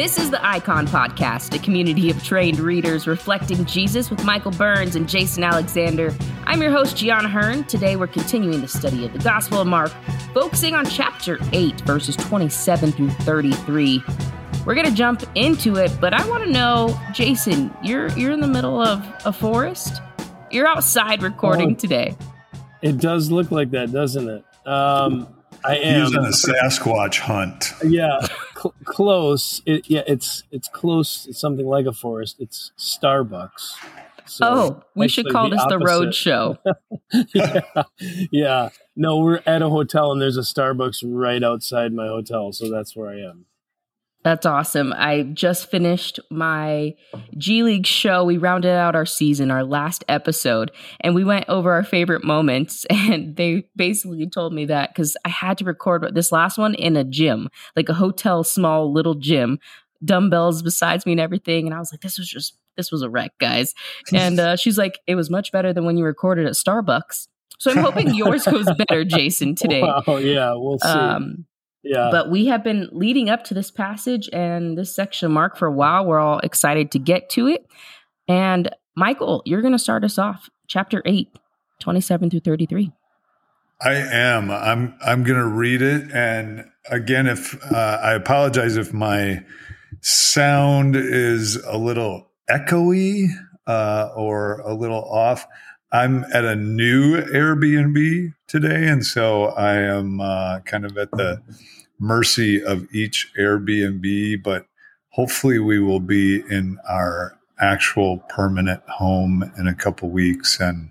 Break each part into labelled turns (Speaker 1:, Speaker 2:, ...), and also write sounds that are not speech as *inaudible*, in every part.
Speaker 1: This is the Icon Podcast, a community of trained readers reflecting Jesus with Michael Burns and Jason Alexander. I'm your host, Gianna Hearn. Today we're continuing the study of the Gospel of Mark, focusing on chapter 8, verses 27 through 33. We're gonna jump into it, but I want to know, Jason, you're you're in the middle of a forest. You're outside recording oh, today.
Speaker 2: It does look like that, doesn't it? Um, I am.
Speaker 3: He's on a Sasquatch hunt.
Speaker 2: Yeah, cl- close. It, yeah, it's it's close. It's something like a forest. It's Starbucks.
Speaker 1: So oh, we should call the this opposite. the road show. *laughs*
Speaker 2: yeah, yeah. No, we're at a hotel and there's a Starbucks right outside my hotel, so that's where I am.
Speaker 1: That's awesome. I just finished my G League show. We rounded out our season, our last episode, and we went over our favorite moments. *laughs* And they basically told me that because I had to record this last one in a gym, like a hotel, small little gym, dumbbells besides me and everything. And I was like, this was just, this was a wreck, guys. *laughs* And uh, she's like, it was much better than when you recorded at Starbucks. So I'm hoping *laughs* yours goes better, Jason, today.
Speaker 2: Oh, yeah, we'll see. Um,
Speaker 1: yeah. But we have been leading up to this passage and this section mark for a while. We're all excited to get to it. And Michael, you're going to start us off, chapter 8, 27 through 33.
Speaker 3: I am. I'm I'm going to read it and again if uh, I apologize if my sound is a little echoey uh, or a little off. I'm at a new Airbnb today, and so I am uh, kind of at the mercy of each Airbnb. But hopefully, we will be in our actual permanent home in a couple weeks, and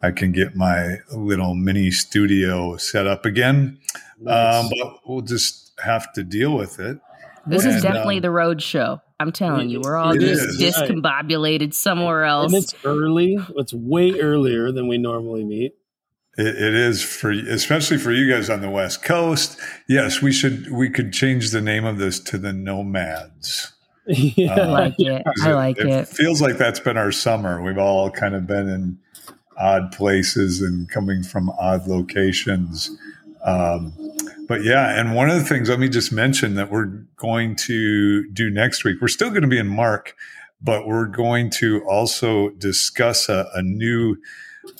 Speaker 3: I can get my little mini studio set up again. Nice. Um, but we'll just have to deal with it.
Speaker 1: This and, is definitely um, the road show. I'm telling you, we're all just is. discombobulated somewhere else.
Speaker 2: And it's early. It's way earlier than we normally meet.
Speaker 3: It, it is for, especially for you guys on the West Coast. Yes, we should. We could change the name of this to the Nomads. *laughs*
Speaker 1: Yeah, uh, I like it. I like it, it.
Speaker 3: It feels like that's been our summer. We've all kind of been in odd places and coming from odd locations. Um, but yeah, and one of the things, let me just mention that we're going to do next week. We're still going to be in Mark, but we're going to also discuss a, a new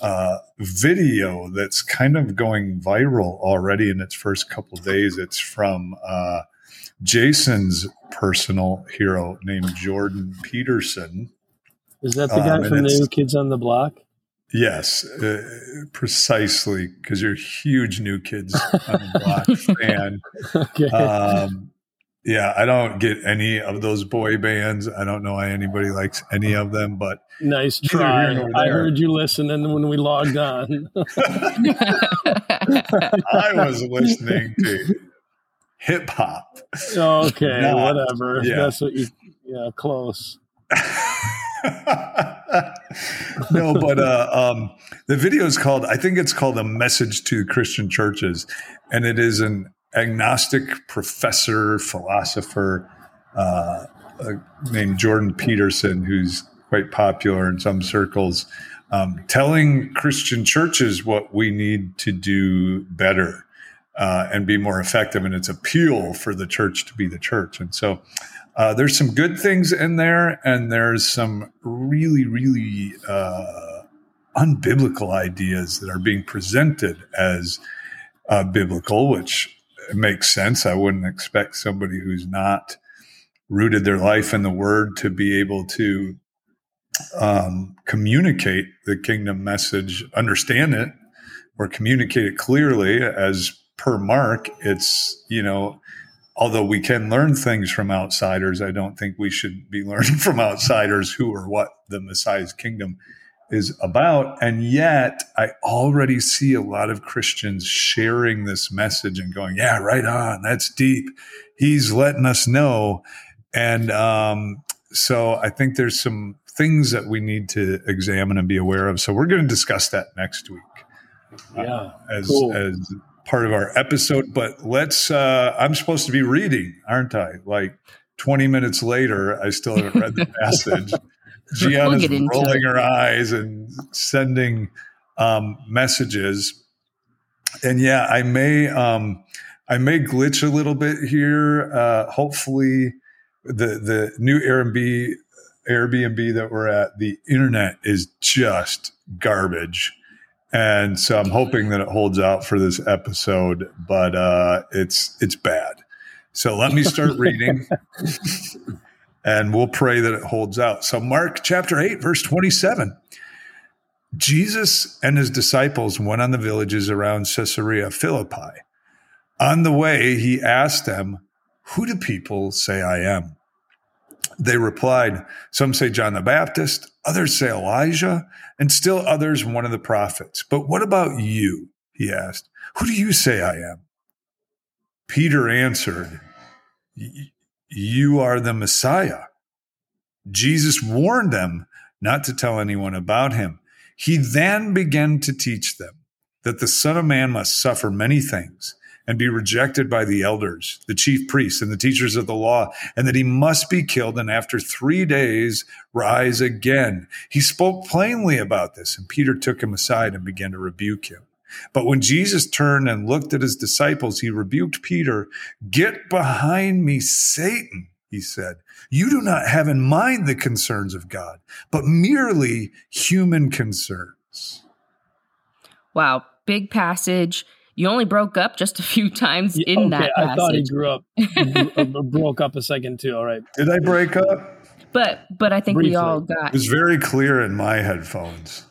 Speaker 3: uh, video that's kind of going viral already in its first couple days. It's from uh, Jason's personal hero named Jordan Peterson.
Speaker 2: Is that the guy um, from the New Kids on the Block?
Speaker 3: Yes, uh, precisely, because you're huge New Kids on the Block *laughs* fan. Um, yeah, I don't get any of those boy bands. I don't know why anybody likes any of them, but
Speaker 2: nice try. I heard you listening when we logged on. *laughs*
Speaker 3: I was listening to hip hop.
Speaker 2: Okay, Not, whatever. Yeah. That's what you. Yeah, close. *laughs* *laughs*
Speaker 3: no, but uh, um, the video is called, I think it's called A Message to Christian Churches. And it is an agnostic professor, philosopher uh, uh, named Jordan Peterson, who's quite popular in some circles, um, telling Christian churches what we need to do better. Uh, and be more effective in its appeal for the church to be the church. And so uh, there's some good things in there, and there's some really, really uh, unbiblical ideas that are being presented as uh, biblical, which makes sense. I wouldn't expect somebody who's not rooted their life in the Word to be able to um, communicate the kingdom message, understand it, or communicate it clearly as per Mark. It's you know although we can learn things from outsiders, I don't think we should be *laughs* learning from outsiders who or what the Messiah's kingdom is about. And yet, I already see a lot of Christians sharing this message and going, Yeah, right on. That's deep. He's letting us know. And um, so I think there's some things that we need to examine and be aware of. So we're going to discuss that next week.
Speaker 2: Yeah. Uh,
Speaker 3: as, cool. as part of our episode. But let's, uh, I'm supposed to be reading, aren't I? Like 20 minutes later, I still haven't read the *laughs* passage. *laughs* Gianna's we'll rolling her eyes and sending um, messages. And yeah, I may, um, I may glitch a little bit here. Uh, hopefully, the the new Airbnb Airbnb that we're at, the internet is just garbage. And so I'm hoping that it holds out for this episode, but uh, it's it's bad. So let me start *laughs* reading, and we'll pray that it holds out. So Mark chapter eight, verse twenty-seven. Jesus and his disciples went on the villages around Caesarea Philippi. On the way, he asked them, "Who do people say I am?" They replied, Some say John the Baptist, others say Elijah, and still others one of the prophets. But what about you? He asked. Who do you say I am? Peter answered, You are the Messiah. Jesus warned them not to tell anyone about him. He then began to teach them that the Son of Man must suffer many things and be rejected by the elders, the chief priests, and the teachers of the law, and that he must be killed and after three days rise again. He spoke plainly about this, and Peter took him aside and began to rebuke him. But when Jesus turned and looked at his disciples, he rebuked Peter. Get behind me, Satan, he said. You do not have in mind the concerns of God, but merely human concerns.
Speaker 1: Wow, big passage you only broke up just a few *laughs* times in okay, that passage.
Speaker 2: I thought he grew up, uh, broke up a second too. All right.
Speaker 3: Did I break up?
Speaker 1: But but I think Briefly. we all got.
Speaker 3: It was very clear in my headphones.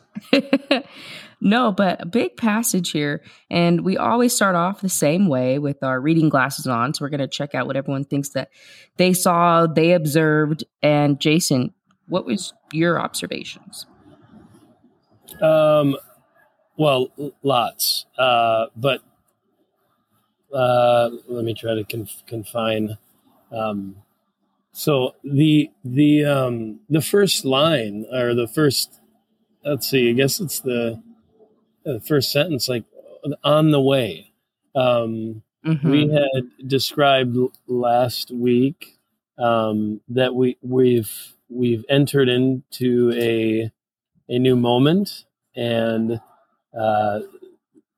Speaker 3: *laughs*
Speaker 1: no, but a big passage here, and we always start off the same way with our reading glasses on. So we're going to check out what everyone thinks that they saw, they observed, and Jason, what was your observations?
Speaker 2: Um, well, lots. Uh, but uh, let me try to conf- confine. Um, so the the um, the first line or the first let's see, I guess it's the the first sentence, like on the way. Um, mm-hmm. We had described last week um, that we we've we've entered into a a new moment and uh,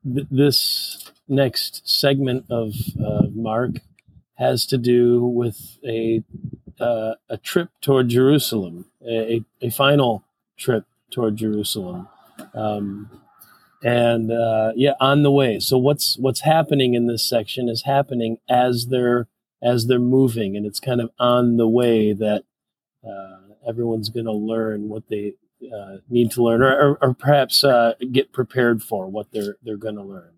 Speaker 2: th- this next segment of uh, Mark has to do with a uh, a trip toward Jerusalem, a, a final trip toward Jerusalem, um, and uh, yeah, on the way. So what's what's happening in this section is happening as they're as they're moving, and it's kind of on the way that uh, everyone's going to learn what they uh, need to learn, or, or, perhaps uh, get prepared for what they're they're going to learn.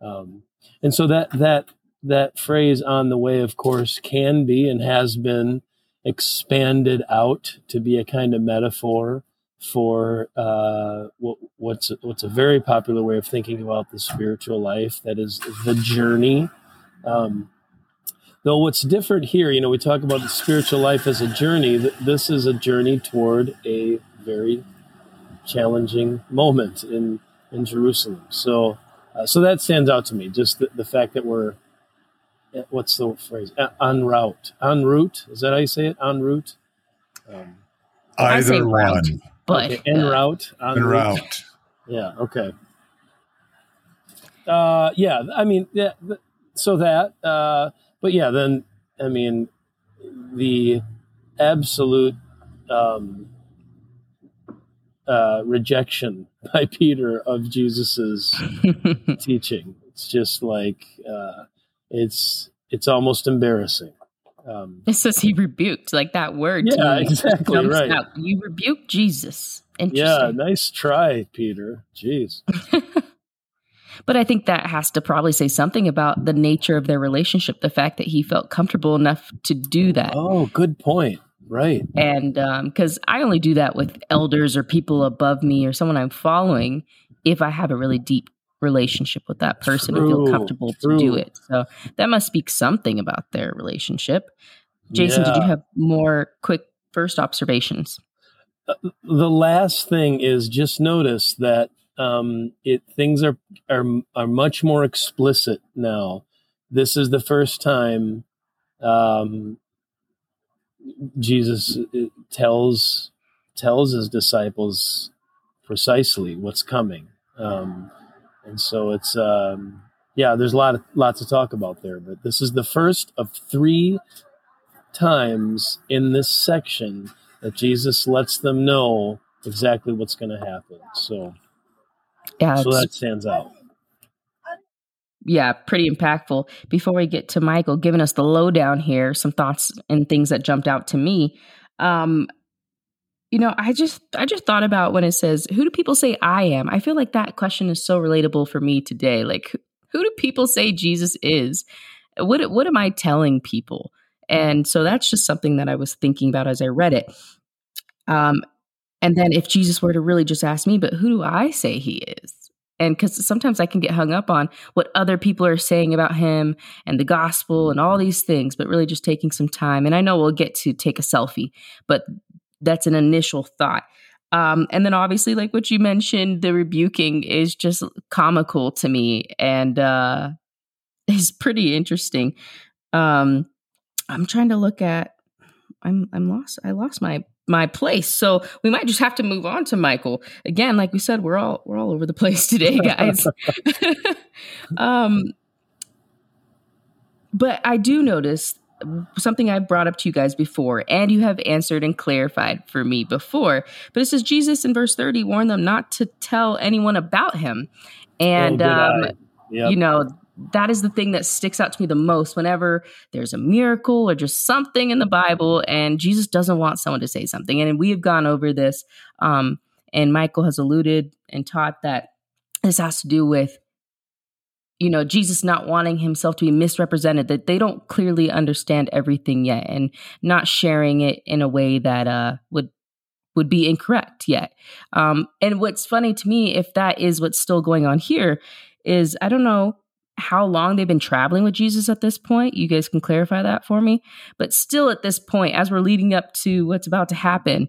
Speaker 2: Um, and so that that that phrase "on the way," of course, can be and has been expanded out to be a kind of metaphor for uh, what, what's what's a very popular way of thinking about the spiritual life. That is the journey. Um, though what's different here, you know, we talk about the spiritual life as a journey. This is a journey toward a very challenging moment in in Jerusalem. So uh, so that stands out to me. Just the, the fact that we're eh, what's the phrase en route en route is that how you say it en route.
Speaker 3: Um, Either one, route,
Speaker 1: but
Speaker 2: okay, en route
Speaker 3: en, en route. route.
Speaker 2: Yeah. Okay. Uh, yeah. I mean, yeah. So that, uh, but yeah, then I mean, the absolute um, uh, rejection *laughs* by Peter of Jesus's *laughs* teaching. It's just like uh, it's it's almost embarrassing.
Speaker 1: Um, it says he rebuked, like that word.
Speaker 2: Yeah, exactly right. Out.
Speaker 1: You rebuked Jesus.
Speaker 2: Yeah, nice try, Peter. Jeez. *laughs*
Speaker 1: but I think that has to probably say something about the nature of their relationship. The fact that he felt comfortable enough to do that.
Speaker 2: Oh, good point. Right.
Speaker 1: And because um, I only do that with elders or people above me or someone I'm following if I have a really deep relationship with that person true, and feel comfortable true. to do it. So that must speak something about their relationship. Jason, yeah. did you have more quick first observations?
Speaker 2: Uh, the last thing is just notice that um, it things are, are are much more explicit now. This is the first time um, Jesus uh, tells tells his disciples precisely what's coming, um, and so it's um, yeah. There's a lot of lots to talk about there, but this is the first of three times in this section that Jesus lets them know exactly what's going to happen. So,
Speaker 1: Yeah,
Speaker 2: so that stands out.
Speaker 1: Yeah, pretty impactful. Before we get to Michael giving us the lowdown here, some thoughts and things that jumped out to me. Um, you know, I just I just thought about when it says, "Who do people say I am?" I feel like that question is so relatable for me today. Like, who do people say Jesus is? What what am I telling people? And so that's just something that I was thinking about as I read it. Um, and then if Jesus were to really just ask me, but who do I say he is? And because sometimes I can get hung up on what other people are saying about him and the gospel and all these things, but really just taking some time. And I know we'll get to take a selfie, but that's an initial thought. Um, and then obviously, like what you mentioned, the rebuking is just comical to me and uh, *laughs* is pretty interesting. Um, I'm trying to look at. I'm I'm lost. I lost my my place. So we might just have to move on to Michael. Again, like we said, we're all we're all over the place *laughs* today, guys. *laughs* um but I do notice something I brought up to you guys before, and you have answered and clarified for me before. But it says Jesus in verse 30 warned them not to tell anyone about him. And
Speaker 2: Oh,
Speaker 1: um.
Speaker 2: Yep.
Speaker 1: you know that is the thing that sticks out to me the most whenever there's a miracle or just something in the bible and jesus doesn't want someone to say something. And we have gone over this um, and michael has alluded and taught that this has to do with you know jesus not wanting himself to be misrepresented that they don't clearly understand everything yet and not sharing it in a way that uh, would would be incorrect yet. Um, and what's funny to me if that is what's still going on here is I don't know how long they've been traveling with Jesus at this point. You guys can clarify that for me. But still, at this point, as we're leading up to what's about to happen,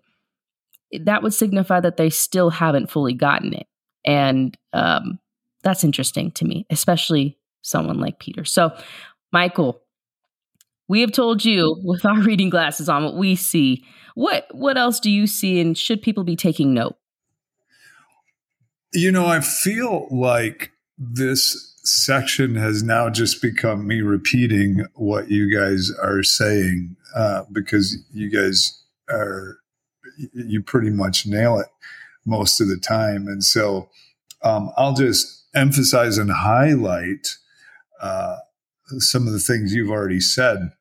Speaker 1: that would signify that they still haven't fully gotten it. And um, that's interesting to me, especially someone like Peter. So, Michael, we have told you with our reading glasses on what we see. What what else do you see, and should people be taking note?
Speaker 3: You know, I feel like this section has now just become me repeating what you guys are saying uh, because you guys are, you pretty much nail it most of the time. And so um, I'll just emphasize and highlight uh, some of the things you've already said.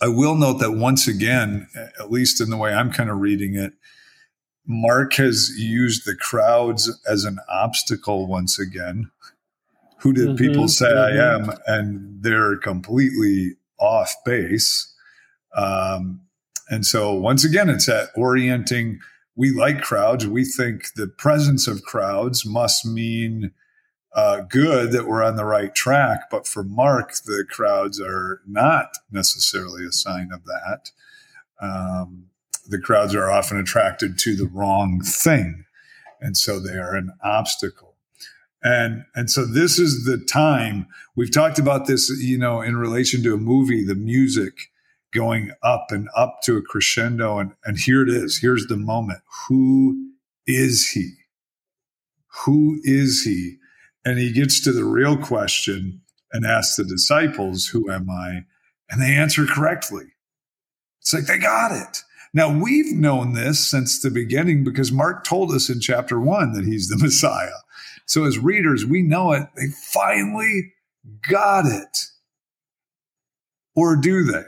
Speaker 3: I will note that once again, at least in the way I'm kind of reading it, Mark has used the crowds as an obstacle once again. Who did
Speaker 2: Mhm,
Speaker 3: people say
Speaker 2: mhm.
Speaker 3: I am? And they're completely off base. Um, and so once again, it's at orienting. We like crowds. We think the presence of crowds must mean uh, good that we're on the right track. But for Mark, the crowds are not necessarily a sign of that. Um, the crowds are often attracted to the wrong thing. And so they are an obstacle. And, and so this is the time we've talked about this, you know, in relation to a movie, the music going up and up to a crescendo. And, and here it is. Here's the moment. Who is he? Who is he? And he gets to the real question and asks the disciples, Who am I? And they answer correctly. It's like they got it. Now, we've known this since the beginning because Mark told us in chapter one that he's the *laughs* Messiah. So, as readers, we know it. They finally got it. Or do they?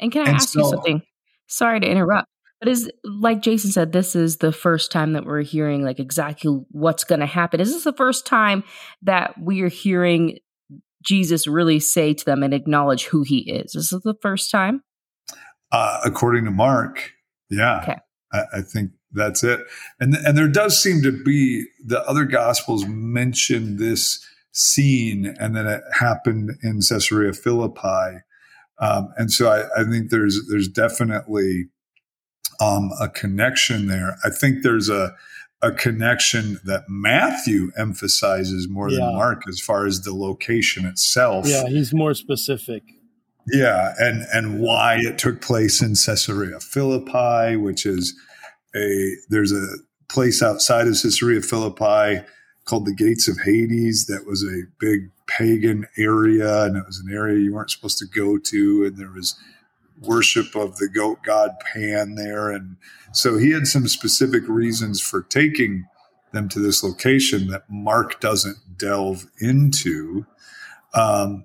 Speaker 1: And can I
Speaker 3: And
Speaker 1: ask you something? Sorry to interrupt, but is like Jason said, this is the first time that we're hearing like exactly what's going to happen. Is this the first time that we are hearing Jesus really say to them and acknowledge who he is? Is this the first time?
Speaker 3: Uh, according to Mark, yeah,
Speaker 1: Okay.
Speaker 3: I, I think that's it. And and there does seem to be the other gospels mention this scene, and then it happened in Caesarea Philippi, um, and so I, I think there's there's definitely um, a connection there. I think there's a a connection that Matthew emphasizes more
Speaker 2: Yeah.
Speaker 3: than Mark as far as the location itself.
Speaker 2: Yeah, he's more specific.
Speaker 3: Yeah, and and why it took place in Caesarea Philippi, which is a there's a place outside of Caesarea Philippi called the Gates of Hades that was a big pagan area, and it was an area you weren't supposed to go to, and there was worship of the goat god Pan there. And so he had some specific reasons for taking them to this location that Mark doesn't delve into. Um,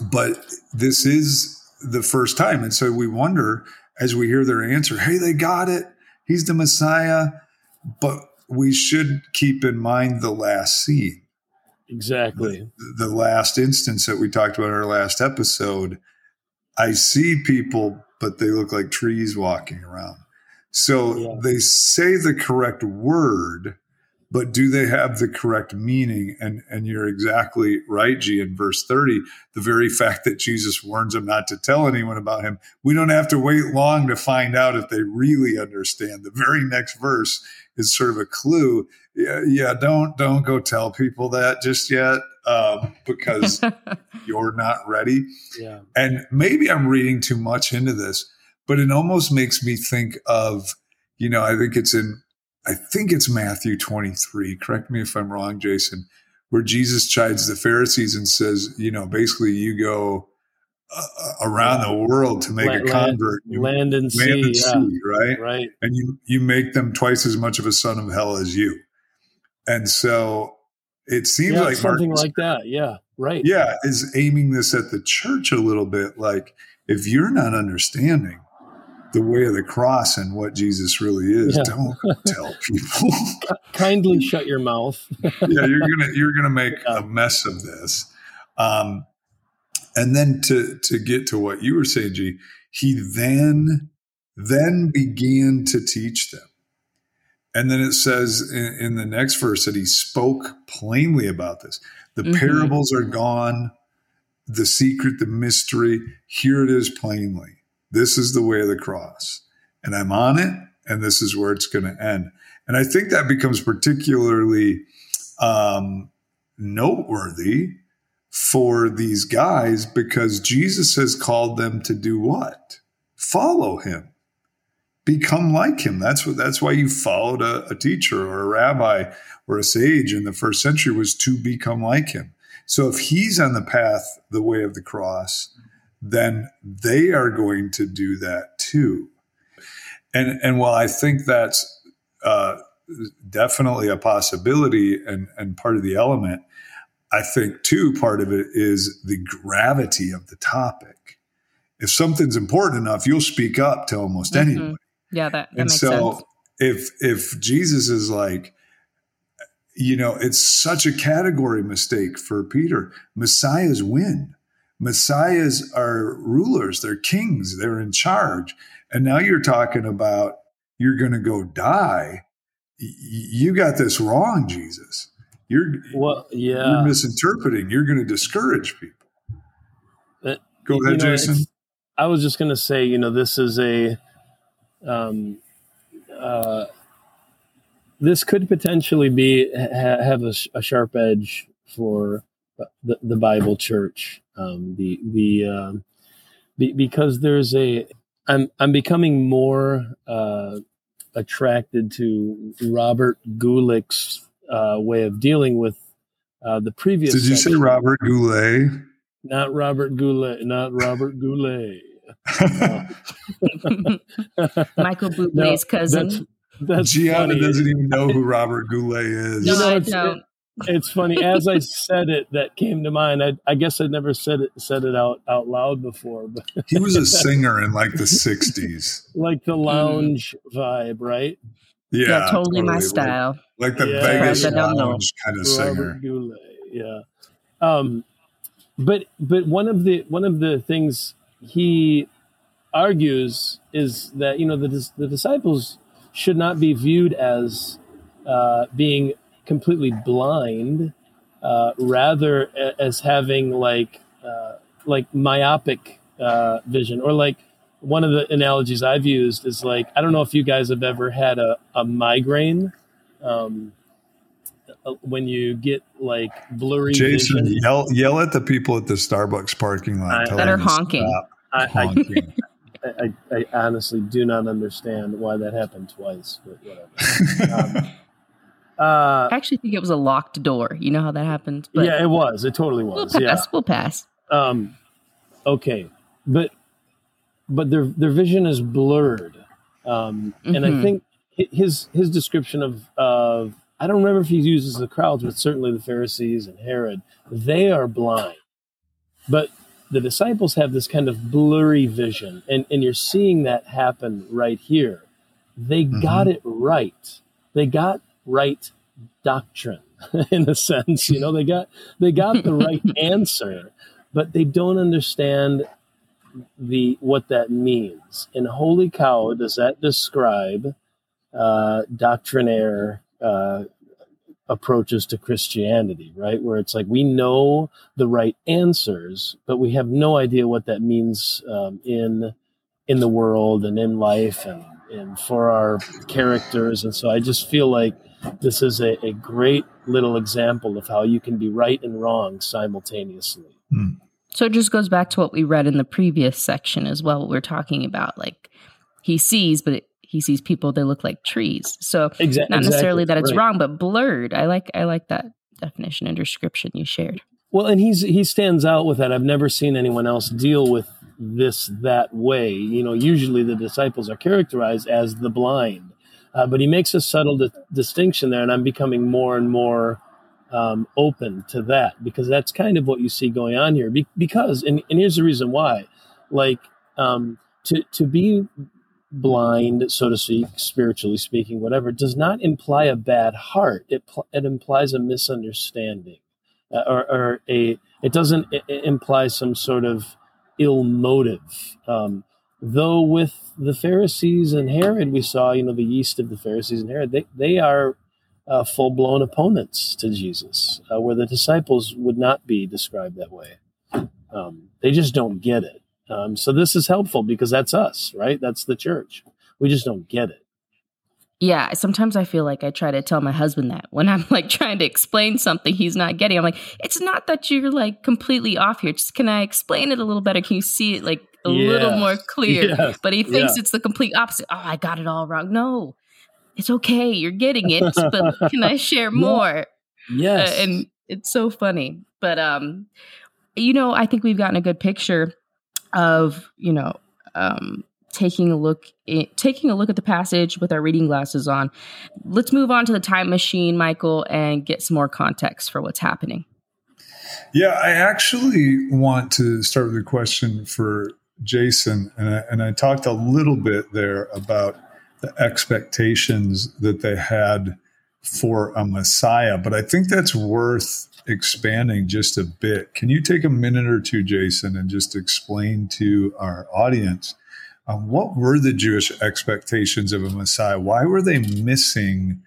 Speaker 3: but this is the first time. And so we wonder as we hear their answer, hey, they got it. He's the Messiah. But we should keep in mind the last scene.
Speaker 2: Exactly.
Speaker 3: The, the last instance that we talked about in our last episode. I see people, but they look like trees walking around. So yeah. they say the correct word, but do they have the correct meaning? And and you're exactly right, G. In verse 30, the very fact that Jesus warns them not to tell anyone about him, we don't have to wait long to find out if they really understand. The very next verse is sort of a clue. Yeah, yeah don't don't go tell people that just yet um, because *laughs* you're not ready.
Speaker 2: Yeah.
Speaker 3: And maybe I'm reading too much into this, but it almost makes me think of, you know, I think it's in I think it's Matthew 23. Correct me if I'm wrong, Jason, where Jesus chides the Pharisees and says, you know, basically you go uh, uh around the world to make land, a convert.
Speaker 2: You land and sea, and yeah. sea,
Speaker 3: right?
Speaker 2: Right.
Speaker 3: And you you make them twice as much of a son of hell as you. And so it seems
Speaker 2: yeah,
Speaker 3: like
Speaker 2: something Marcus, like that. Yeah. Right.
Speaker 3: Yeah, is aiming this at the church a little bit. Like if you're not understanding the way of the cross and what Jesus really is. Yeah. Don't tell people. *laughs*
Speaker 2: Kindly shut your mouth. *laughs*
Speaker 3: yeah, you're gonna you're gonna make yeah. a mess of this. Um, and then to to get to what you were saying, G, he then then began to teach them. And then it says in, in the next verse that he spoke plainly about this. The mm-hmm. parables are gone, the secret, the mystery. Here it is plainly this is the way of the cross. And I'm on it, and this is where it's going to end. And I think that becomes particularly um, noteworthy for these guys because Jesus has called them to do what? Follow him. Become like him. That's what that's why you followed a, a teacher or a rabbi or a sage in the first century was to become like him. So if he's on the path, the way of the cross, then they are going to do that too. And and while I think that's uh, definitely a possibility and and part of the element, I think too part of it is the gravity of the topic. If something's important enough, you'll speak up to almost mm-hmm. anybody.
Speaker 1: Yeah, that, that
Speaker 3: and so
Speaker 1: sense.
Speaker 3: if if Jesus is like, you know, it's such a category mistake for Peter. Messiahs win. Messiahs are rulers, they're kings, they're in charge. And now you're talking about you're going to go die. You got this wrong, Jesus. You're
Speaker 2: well, yeah.
Speaker 3: You're misinterpreting. You're going to discourage people. Uh, go ahead, know, Jason.
Speaker 2: I was just going to say, you know, this is a, um, uh, this could potentially be ha- have a, a, sharp edge for the, the Bible Church. Um, the the um, be, because there's a I'm I'm becoming more uh, attracted to Robert Guelich's uh, way of dealing with uh, the previous.
Speaker 3: Did you section. say Robert Goulet?
Speaker 2: Not Robert Goulet. Not Robert Goulet. *laughs*
Speaker 1: Michael Bublé's no, cousin.
Speaker 2: That's, that's
Speaker 3: Gianna funny. doesn't even know who Robert Goulet is.
Speaker 1: No, I don't
Speaker 2: it's funny as I said it, that came to mind. I, I guess I never said it said it out out loud before. But
Speaker 3: he was a *laughs* singer in like the '60s,
Speaker 2: like the lounge mm. vibe, right?
Speaker 3: Yeah,
Speaker 1: yeah totally, totally, my style.
Speaker 3: Like, like the yeah. Vegas lounge kind of singer.
Speaker 2: Goulet, yeah. Um, but but one of the one of the things he argues is that you know the the disciples should not be viewed as uh, being completely blind, uh, rather as having like uh, like myopic uh, vision, or like one of the analogies I've used is like I don't know if you guys have ever had a, a migraine. Um, uh, when you get like blurry
Speaker 3: Jason,
Speaker 2: vision.
Speaker 3: yell yell at the people at the Starbucks parking lot
Speaker 1: I, that are honking.
Speaker 2: I, honking. *laughs* I, I, honestly do not understand why that happened twice, but whatever. *laughs* Um,
Speaker 1: uh, I actually think it was a locked door. You know how that happens?
Speaker 2: But yeah, it was. It totally was.
Speaker 1: We'll pass.
Speaker 2: Yeah.
Speaker 1: We'll pass.
Speaker 2: Um, okay, but but their their vision is blurred. Um, mm-hmm. And I mm-hmm. think his his description of of I don't remember if he uses the crowds, but certainly the Pharisees and Herod, they are blind. But the disciples have this kind of blurry vision, and, and you're seeing that happen right here. They mm-hmm. got it right. They got right doctrine *laughs* in a sense. You know, they got they got the right *laughs* answer, but they don't understand the what that means. And holy cow, does that describe uh, doctrinaire uh, approaches to Christianity, right? Where it's like we know the right answers, but we have no idea what that means um, in in the world and in life and, and for our characters. And so I just feel like this is a, a great little example of how you can be right and wrong simultaneously.
Speaker 1: Hmm. So it just goes back to what we read in the previous section as well. What we're talking about, like he sees, but it, he sees people they look like trees. So Exa- not necessarily exactly. that it's right. wrong, but blurred. I like I like that definition and description you shared.
Speaker 2: Well, and he's he stands out with that. I've never seen anyone else deal with this that way. You know, usually the disciples are characterized as the blind, uh, but he makes a subtle di- distinction there, and I'm becoming more and more um, open to that because that's kind of what you see going on here. Be- because, and, and here's the reason why, like um, to to be blind, so to speak, spiritually speaking, whatever, does not imply a bad heart. It, it implies a misunderstanding, uh, or, or, a. It doesn't it imply some sort of ill motive. Um, though with the Pharisees and Herod, we saw, you know, the yeast of the Pharisees and Herod, they they are uh, full blown opponents to Jesus, uh, where the disciples would not be described that way. Um, they just don't get it. Um, so this is helpful because that's us, right? That's the church. We just don't get it.
Speaker 1: Yeah, sometimes I feel like I try to tell my husband that when I'm like trying to explain something he's not getting. I'm like, it's not that you're like completely off here. Just can I explain it a little better? Can you see it like a yeah. little more clear? Yes. But he thinks yeah. it's the complete opposite. Oh, I got it all wrong. No, it's okay. You're getting it, *laughs* but can I share more?
Speaker 2: Yes.
Speaker 1: Uh, and it's so funny. But um, you know, I think we've gotten a good picture of you know um, taking a look taking a look at the passage with our reading glasses on let's move on to the time machine michael and get some more context for what's happening
Speaker 3: yeah i actually want to start with a question for jason and I, and I talked a little bit there about the expectations that they had for a messiah but i think that's worth expanding just a bit, can you take a minute or two, Jason, and just explain to our audience um, what were the Jewish expectations of a Messiah? Why were they missing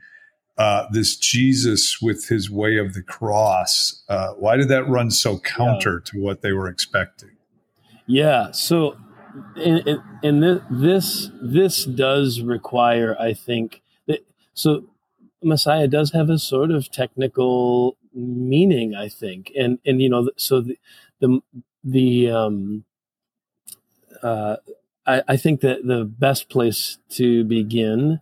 Speaker 3: uh, this Jesus with his way of the cross? Uh, why did that run so counter yeah. to what they were expecting?
Speaker 2: Yeah, so in, in this this does require, I think, that, so Messiah does have a sort of technical meaning, I think, and and you know, so the the, the um, uh, I, I think that the best place to begin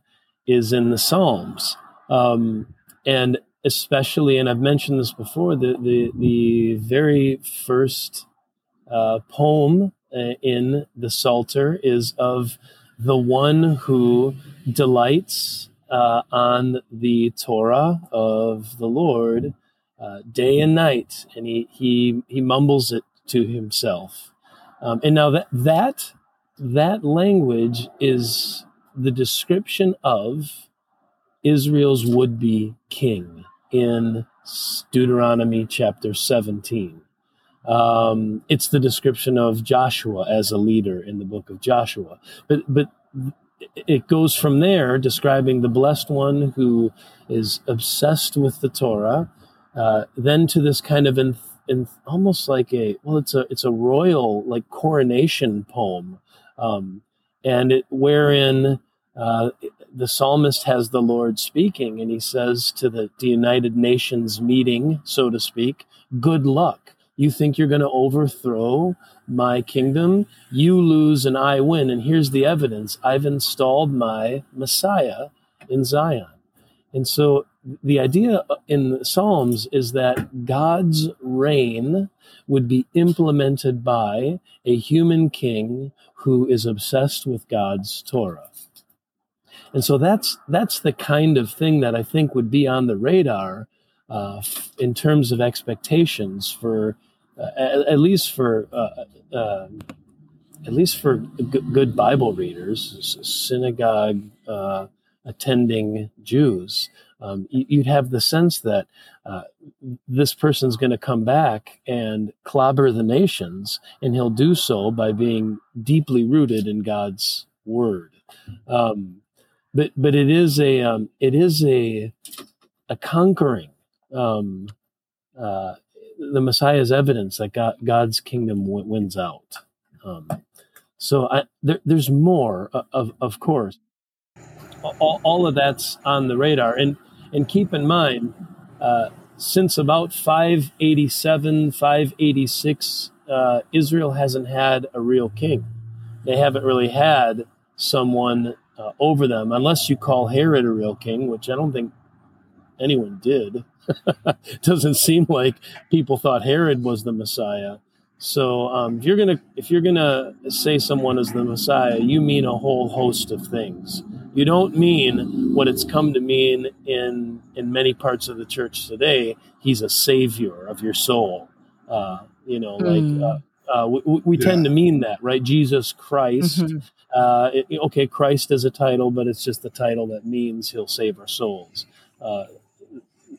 Speaker 2: is in the Psalms, um, and especially, and I've mentioned this before, the the the very first uh, poem uh, in the Psalter is of the one who delights uh, on the Torah of the Lord uh, day and night, and he he he mumbles it to himself. Um, and now that that that language is the description of Israel's would-be king in Deuteronomy chapter 17. Um, it's the description of Joshua as a leader in the book of Joshua. But but it goes from there, describing the blessed one who is obsessed with the Torah, uh, then to this kind of almost like a well, it's a it's a royal like coronation poem, um, and it wherein uh, the psalmist has the Lord speaking, and he says to the, the United Nations meeting, so to speak, "Good luck." You think you're going to overthrow my kingdom? You lose and I win. And here's the evidence I've installed my Messiah in Zion. And so the idea in the Psalms is that God's reign would be implemented by a human king who is obsessed with God's Torah. And so that's that's the kind of thing that I think would be on the radar uh, in terms of expectations for at, at, least for uh, uh at least for g- good Bible readers, synagogue uh, attending Jews. Um, you'd have the sense that uh, this person's going to come back and clobber the nations, and he'll do so by being deeply rooted in God's word. Um, but but it is a um, it is a a conquering. Um, uh, the Messiah is evidence that God, God's kingdom w- wins out. Um, so I, there, there's more, of of course. All, all, of that's on the radar, and and keep in mind, uh, since about 587, 586, uh, Israel hasn't had a real king. They haven't really had someone uh, over them, unless you call Herod a real king, which I don't think anyone did. *laughs* Doesn't seem like people thought Herod was the Messiah. So um, if you're gonna if you're gonna say someone is the Messiah, you mean a whole host of things. You don't mean what it's come to mean in in many parts of the church today. He's a savior of your soul. Uh, you know, like mm. uh, uh, we, we yeah. tend to mean that, right? Jesus Christ. Mm-hmm. Uh, it, okay, Christ is a title, but it's just the title that means he'll save our souls.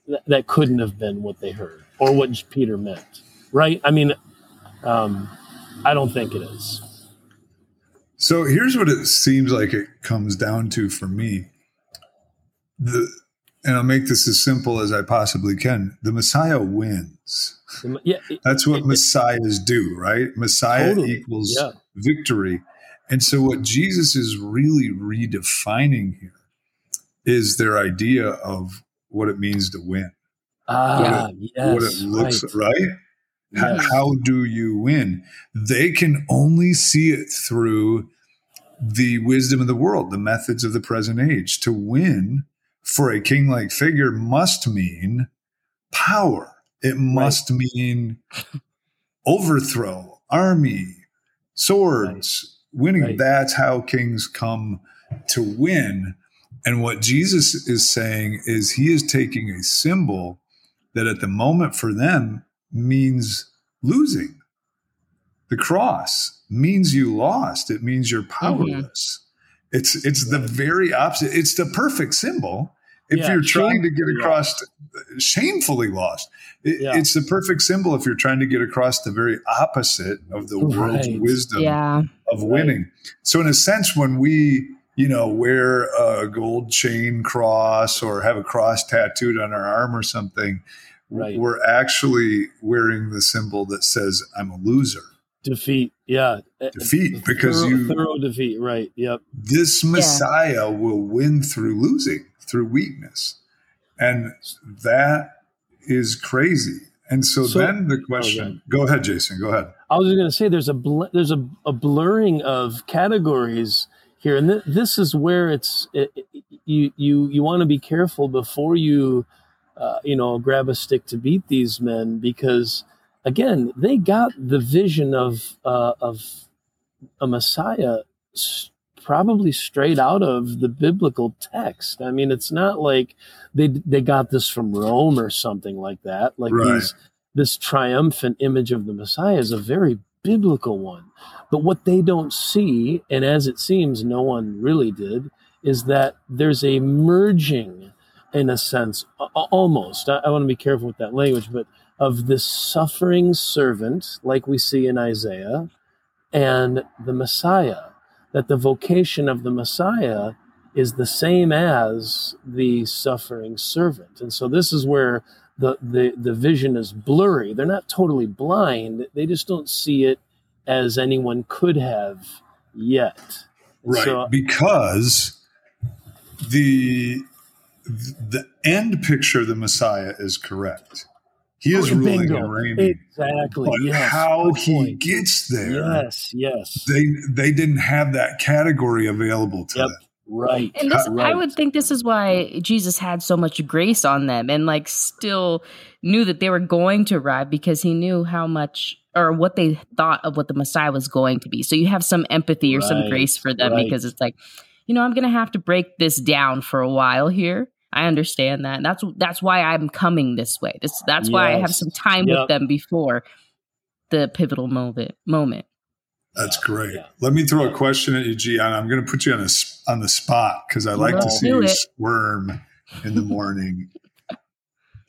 Speaker 2: Th- that couldn't have been what they heard or what Peter meant, right? I mean, um, I don't think it is.
Speaker 3: So here's what it seems like it comes down to for me. The and I'll make this as simple as I possibly can. The Messiah wins. Yeah, that's what it, messiahs do, right? Messiah totally, equals yeah. victory. And so, what Jesus is really redefining here is their idea of what it means to win.
Speaker 2: Ah, what it, yes,
Speaker 3: what it looks right. right? Yes. How, how do you win? They can only see it through the wisdom of the world, the methods of the present age. To win for a king like figure must mean power it must right. mean overthrow, army, swords, right. winning. Right. That's how kings come to win. And what Jesus is saying is he is taking a symbol that at the moment for them means losing. The cross means you lost. It means you're mm-hmm. powerless. Mm-hmm. It's it's the very opposite. It's the perfect symbol if yeah, you're trying to get across shamefully lost it, yeah. it's the perfect symbol if you're trying to get across the very opposite of the right. world's wisdom of winning right. so in a sense when we you know wear a gold chain cross or have a cross tattooed on our arm or something right. we're actually wearing the symbol that says i'm a loser
Speaker 2: defeat yeah eh,
Speaker 3: defeat eh, because thorough, you
Speaker 2: thorough defeat right yep
Speaker 3: this messiah yeah. will win through losing through weakness. And that is crazy. And so, so then the oh, question, go ahead, Jason, go ahead.
Speaker 2: I was going to say there's a bl- there's a, a blurring of categories here, and th- this is where it's it, it, you you you want to be careful before you uh, you know grab a stick to beat these men because again they got the vision of uh, of a Messiah probably straight out of the biblical text. I mean, it's not like they they got this from Rome or something like that. Like right. these, this triumphant image of the Messiah is a very biblical one. But what they don't see, and as it seems no one really did, is that there's a merging, in a sense, almost. I, I want to be careful with that language, but of this suffering servant, like we see in Isaiah, and the Messiah that the vocation of the Messiah is the same as the suffering servant. And so this is where the, the, the vision is blurry. They're not totally blind, they just don't see it as anyone could have yet.
Speaker 3: Right. So, because the the end picture of the Messiah is correct. He is oh, ruling bingo. and reigning.
Speaker 2: Exactly.
Speaker 3: But
Speaker 2: yes.
Speaker 3: how he point. gets there.
Speaker 2: Yes. Yes.
Speaker 3: They they didn't have that category available to
Speaker 2: yep.
Speaker 3: them.
Speaker 2: Right.
Speaker 1: And this,
Speaker 2: right.
Speaker 1: I would think this is why Jesus had so much grace on them and like still knew that they were going to arrive because he knew how much or what they thought of what the Messiah was going to be. So you have some empathy or some grace for them
Speaker 2: right.
Speaker 1: because it's like, you know, I'm going to have to break this down for a while here. I understand that. That's that's why I'm coming this way. This that's why I have some time
Speaker 2: Yep.
Speaker 1: with them before the pivotal moment. Moment.
Speaker 3: That's great.
Speaker 2: Yeah.
Speaker 3: Let me throw a question at you, Gian. I'm going to put you on a s- on the spot because I like to see you
Speaker 1: it.
Speaker 3: squirm in the *laughs* morning.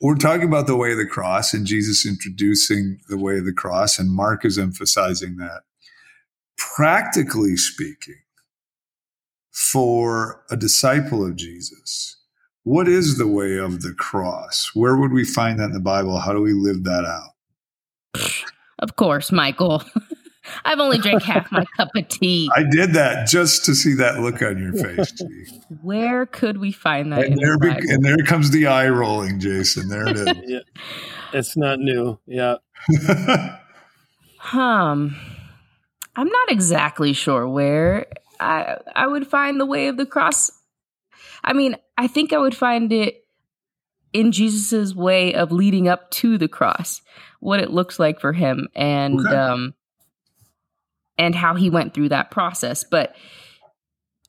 Speaker 3: We're talking about the way of the cross and Jesus introducing the way of the cross, and Mark is emphasizing that. Practically speaking, for a disciple of Jesus, what is the way of the cross? Where would we find that in the Bible? How do we live that out?
Speaker 1: Of course, Michael. *laughs* I've only drank half my cup of tea.
Speaker 3: I did that just to see that look on your face,
Speaker 1: Where could we find that?
Speaker 3: And there, be, and there comes the eye rolling, Jason. There it is. *laughs*
Speaker 2: Yeah. It's not new. Yeah.
Speaker 1: Um, I'm not exactly sure where I I would find the way of the cross. I mean, I think I would find it in Jesus's way of leading up to the cross, what it looks like for him, and
Speaker 3: Okay.
Speaker 1: um, and how he went through that process. But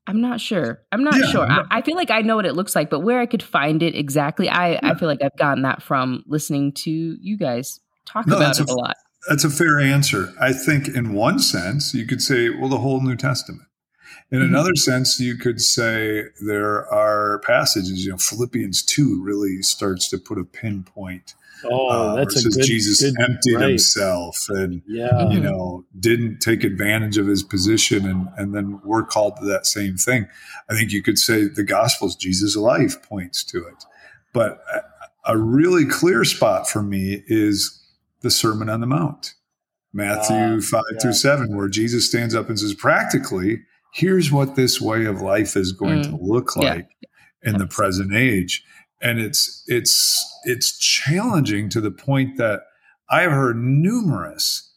Speaker 1: I'm not sure. I'm not
Speaker 3: Yeah,
Speaker 1: sure. I, I feel like I know what it looks like, but where I could find it exactly, I I feel like I've gotten that from listening to you guys talk
Speaker 3: No,
Speaker 1: about it
Speaker 3: a-
Speaker 1: a lot.
Speaker 3: That's a fair answer. I think, in one sense, you could say, well, the whole New Testament. In
Speaker 1: Mhm.
Speaker 3: another sense, you could say there are passages, you know, Philippians 2 really starts to put a pinpoint.
Speaker 2: Oh,
Speaker 3: uh,
Speaker 2: that's
Speaker 3: where it
Speaker 2: a good.
Speaker 3: Jesus
Speaker 2: good,
Speaker 3: emptied
Speaker 2: right.
Speaker 3: himself and
Speaker 2: Yeah.
Speaker 3: you know, didn't take advantage of his position, and and then we're called to that same thing. I think you could say the Gospels, Jesus' life points to it, but a, a really clear spot for me is the Sermon on the Mount, Matthew
Speaker 2: Ah,
Speaker 3: five
Speaker 2: yeah.
Speaker 3: through seven, where Jesus stands up and says, practically, here's what this way of life is going to look
Speaker 1: Yeah.
Speaker 3: like in the present age and it's it's it's challenging to the point that I've heard numerous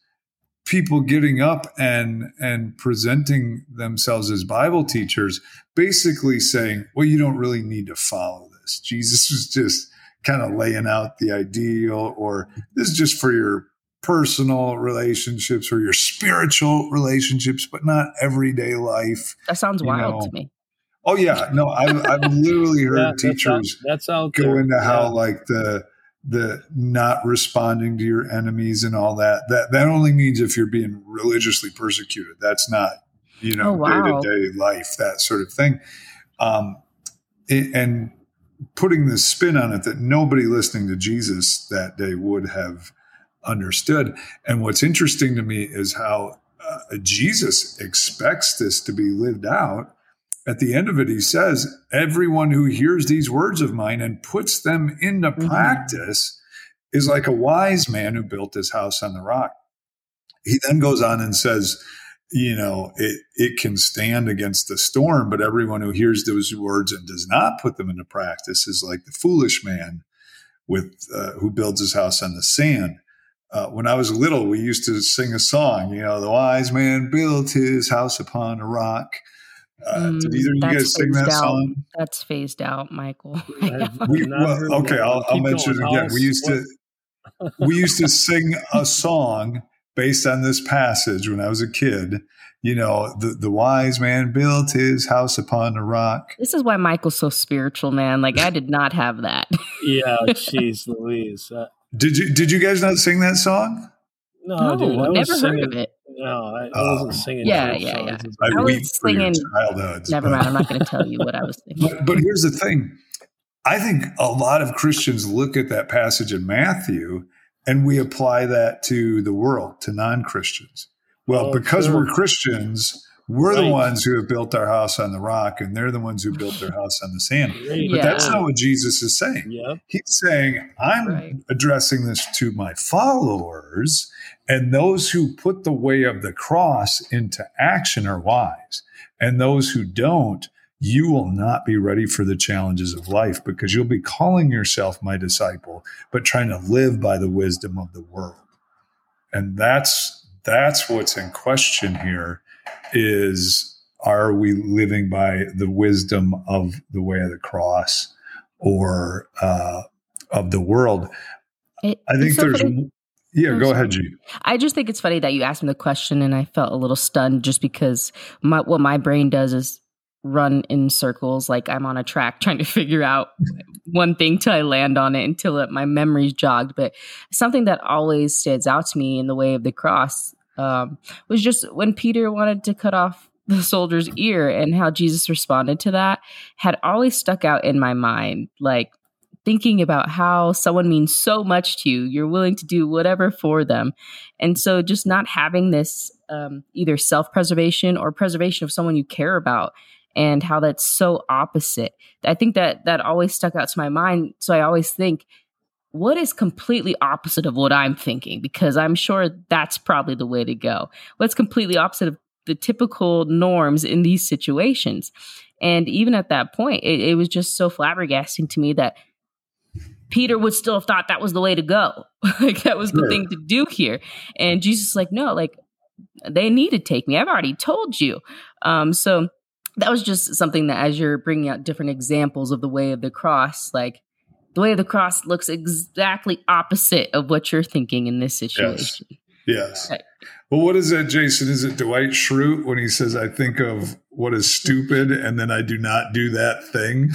Speaker 3: people getting up and and presenting themselves as Bible teachers, basically saying, "Well, you don't really need to follow this. Jesus was just kind of laying out the ideal, or this is just for your personal relationships or your spiritual relationships, but not everyday life."
Speaker 1: That sounds
Speaker 3: you
Speaker 1: wild
Speaker 3: know,
Speaker 1: to me.
Speaker 3: Oh yeah, no, I've I've *laughs* literally heard
Speaker 2: Yeah, that's
Speaker 3: teachers
Speaker 2: that's out
Speaker 3: go into how
Speaker 2: Yeah.
Speaker 3: like the the not responding to your enemies and all that. That that only means if you're being religiously persecuted. That's not you know
Speaker 1: Oh,
Speaker 3: day-to-day life that sort of thing. Um and putting the spin on it that nobody listening to jesus that day would have understood. And what's interesting to me is how uh, jesus expects this to be lived out at the end of it, he says, Everyone who hears these words of mine and puts them into
Speaker 1: Mhm.
Speaker 3: practice is like a wise man who built his house on the rock. He then goes on and says, You know, it, it can stand against the storm, but everyone who hears those words and does not put them into practice is like the foolish man with uh, who builds his house on the sand. Uh, when I was little, we used to sing a song, you know, the wise man built his house upon a rock. Uh,
Speaker 1: Mm,
Speaker 3: did either of you
Speaker 1: that's
Speaker 3: guys sing that
Speaker 1: phased out.
Speaker 3: song?
Speaker 1: That's phased out, Michael. *laughs*
Speaker 3: We, well, okay. I'll, I'll mention it again. We used to we used to *laughs* sing a song based on this passage when I was a kid. You know, the the wise man built his house upon a rock.
Speaker 1: this is why Michael's so spiritual, man. Like I did not have that. *laughs*
Speaker 2: Yeah, jeez, Louise. Uh,
Speaker 3: Did you did you guys not sing that song?
Speaker 2: no,
Speaker 1: no,
Speaker 2: dude, I was
Speaker 1: never
Speaker 2: singing.
Speaker 1: heard of it.
Speaker 2: No, I, I
Speaker 3: Oh.
Speaker 2: wasn't um, singing.
Speaker 1: Yeah, yeah,
Speaker 2: songs.
Speaker 1: yeah.
Speaker 3: I,
Speaker 1: I was
Speaker 3: weep for your
Speaker 1: singing-
Speaker 3: childhoods.
Speaker 1: Never
Speaker 3: but-
Speaker 1: mind. I'm not going to tell you what I was *laughs* thinking.
Speaker 3: But, but here's the thing. I think a lot of Christians look at that passage in Matthew and we apply that to the world, to non Christians. Well,
Speaker 2: Oh,
Speaker 3: because
Speaker 2: sure.
Speaker 3: we're Christians, we're the ones who have built our house on the rock and they're the ones who built their *laughs* house on the sand.
Speaker 2: Great.
Speaker 3: But
Speaker 1: Yeah.
Speaker 3: that's not what Jesus is saying.
Speaker 2: Yep.
Speaker 3: He's saying, I'm
Speaker 1: Right.
Speaker 3: addressing this to my followers, and those who put the way of the cross into action are wise. And those who don't, you will not be ready for the challenges of life because you'll be calling yourself my disciple, but trying to live by the wisdom of the world. And that's that's what's in question here is are we living by the wisdom of the way of the cross or uh, of the world?
Speaker 1: It,
Speaker 3: I think
Speaker 1: so
Speaker 3: there's.
Speaker 1: funny.
Speaker 3: Yeah,
Speaker 1: I'm
Speaker 3: go
Speaker 1: sorry.
Speaker 3: ahead, G.
Speaker 1: I just think it's funny that you asked me the question and I felt a little stunned just because my, what my brain does is run in circles like I'm on a track *laughs* trying to figure out one thing till I land on it until it, my memory's jogged. But something that always stands out to me in the way of the cross um, was just when Peter wanted to cut off the soldier's ear and how Jesus responded to that had always stuck out in my mind. Like thinking about how someone means so much to you, you're willing to do whatever for them. And so just not having this um, either self preservation or preservation of someone you care about and how that's so opposite. I think that that always stuck out to my mind. So I always think, what is completely opposite of what I'm thinking? Because I'm sure that's probably the way to go. What's completely opposite of the typical norms in these situations? And even at that point, it, it was just so flabbergasting to me that Peter would still have thought that was the way to go. *laughs* like that was the thing to do here. And Jesus is like, no, like they need to take me. I've already told you. Um, so that was just something that as you're bringing out different examples of the way of the cross, like the way of the cross looks exactly opposite of what you're thinking in this situation.
Speaker 3: Yes.
Speaker 1: Right.
Speaker 3: Well, what is that, Jason? Is it Dwight Schrute when he says, I think of what is stupid and then I do not do that thing?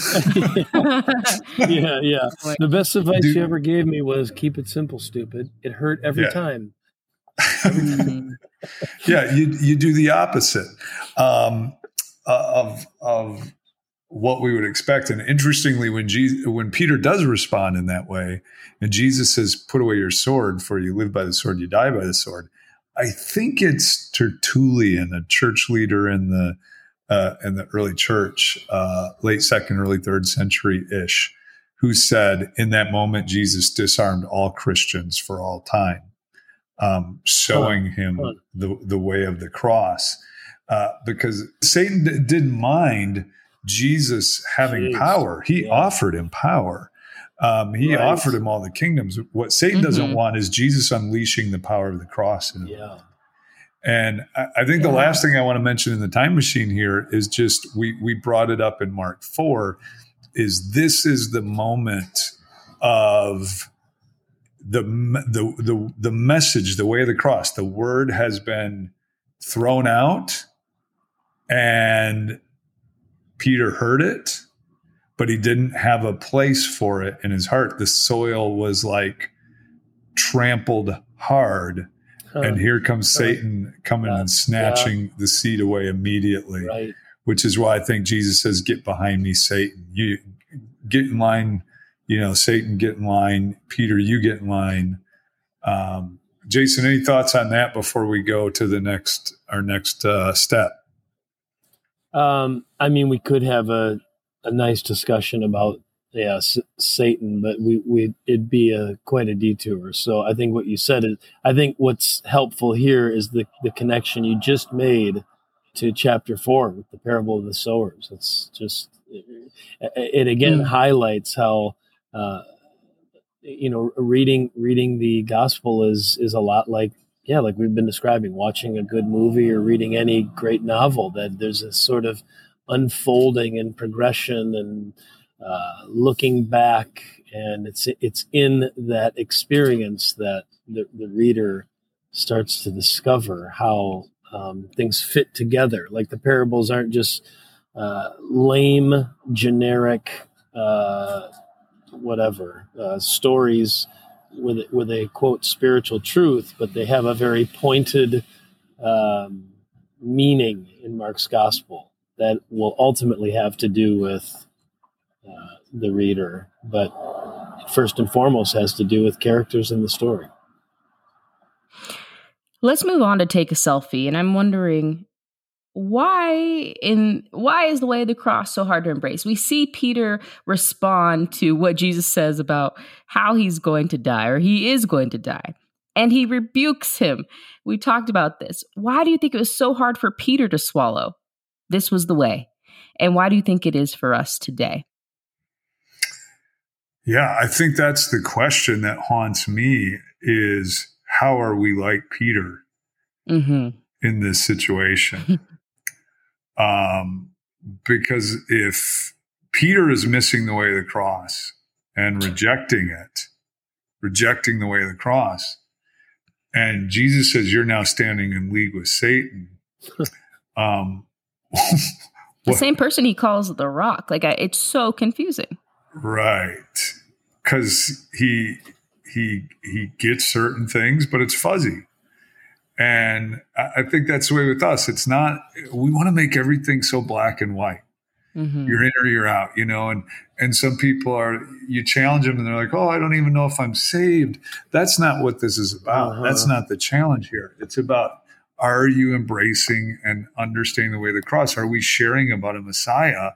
Speaker 3: *laughs*
Speaker 2: yeah, yeah. The best advice
Speaker 3: Dude.
Speaker 2: you ever gave me was keep it simple, stupid. It hurt every
Speaker 3: Yeah.
Speaker 2: time. *laughs*
Speaker 3: Yeah, you, you do the opposite um, uh, of, of what we would expect. And interestingly, when, Jesus, when Peter does respond in that way, and Jesus says, Put away your sword, for you live by the sword, you die by the sword. I think it's Tertullian, a church leader in the uh, in the early church, uh, late second, early third century ish, who said, "In that moment, Jesus disarmed all Christians for all time, um, showing him the the way of the cross." Uh, because Satan d- didn't mind Jesus having
Speaker 2: Jeez.
Speaker 3: power; he
Speaker 2: Yeah.
Speaker 3: offered him power. Um, he
Speaker 2: Right.
Speaker 3: offered him all the kingdoms. What Satan doesn't
Speaker 1: Mhm.
Speaker 3: want is Jesus unleashing the power of the cross in.
Speaker 2: Yeah.
Speaker 3: And I, I think the last thing I want to mention in the time machine here is just we we brought it up in Mark four, is this is the moment of the the the the message, the way of the cross. The word has been thrown out, and Peter heard it, but he didn't have a place for it in his heart. The soil was like trampled hard
Speaker 2: Huh.
Speaker 3: and here comes Satan coming
Speaker 2: Yeah.
Speaker 3: and snatching the seed away immediately,
Speaker 2: right.
Speaker 3: which is why I think Jesus says, "Get behind me, Satan. You get in line. You know, Satan, get in line. Peter, you get in line." Um, Jason, any thoughts on that before we go to the next our next uh, step?
Speaker 2: Um, I mean, we could have a, a nice discussion about yeah S- Satan, but we we it'd be a quite a detour. So I think what you said is I think what's helpful here is the the connection you just made to chapter four with the parable of the sowers. It's just it, it again
Speaker 1: Mm.
Speaker 2: highlights how. Uh, you know, reading reading the gospel is is a lot like yeah, like we've been describing, watching a good movie or reading any great novel. That there's a sort of unfolding and progression and uh, looking back, and it's it's in that experience that the, the reader starts to discover how um, things fit together. Like the parables aren't just uh, lame, generic, uh, whatever uh, stories with with a quote spiritual truth, but they have a very pointed um, meaning in Mark's gospel that will ultimately have to do with uh, the reader, but first and foremost has to do with characters in the story.
Speaker 1: Let's move on to take a selfie. And I'm wondering why in why is the way of the cross so hard to embrace? We see Peter respond to what Jesus says about how he's going to die or he is going to die. And he rebukes him. We talked about this. Why do you think it was so hard for Peter to swallow? This was the way. And why do you think it is for us today?
Speaker 3: Yeah, I think that's the question that haunts me is how are we like Peter
Speaker 1: hmm
Speaker 3: in this situation? *laughs* Um, because if Peter is missing the way of the cross and rejecting it, rejecting the way of the cross, and Jesus says, You're now standing in league with Satan. *laughs* um,
Speaker 1: the same person he calls the rock. Like, I, it's so confusing.
Speaker 3: Right. Because he, he, he gets certain things, but it's fuzzy. And I think that's the way with us. It's not, we want to make everything so black and white. Mm-hmm. You're in or you're out, you know, and, and some people are, you challenge them and they're like, oh, I don't even know if I'm saved. That's not what this is about. Uh-huh. That's not the challenge here. It's about, are you embracing and understanding the way of the cross? Are we sharing about a Messiah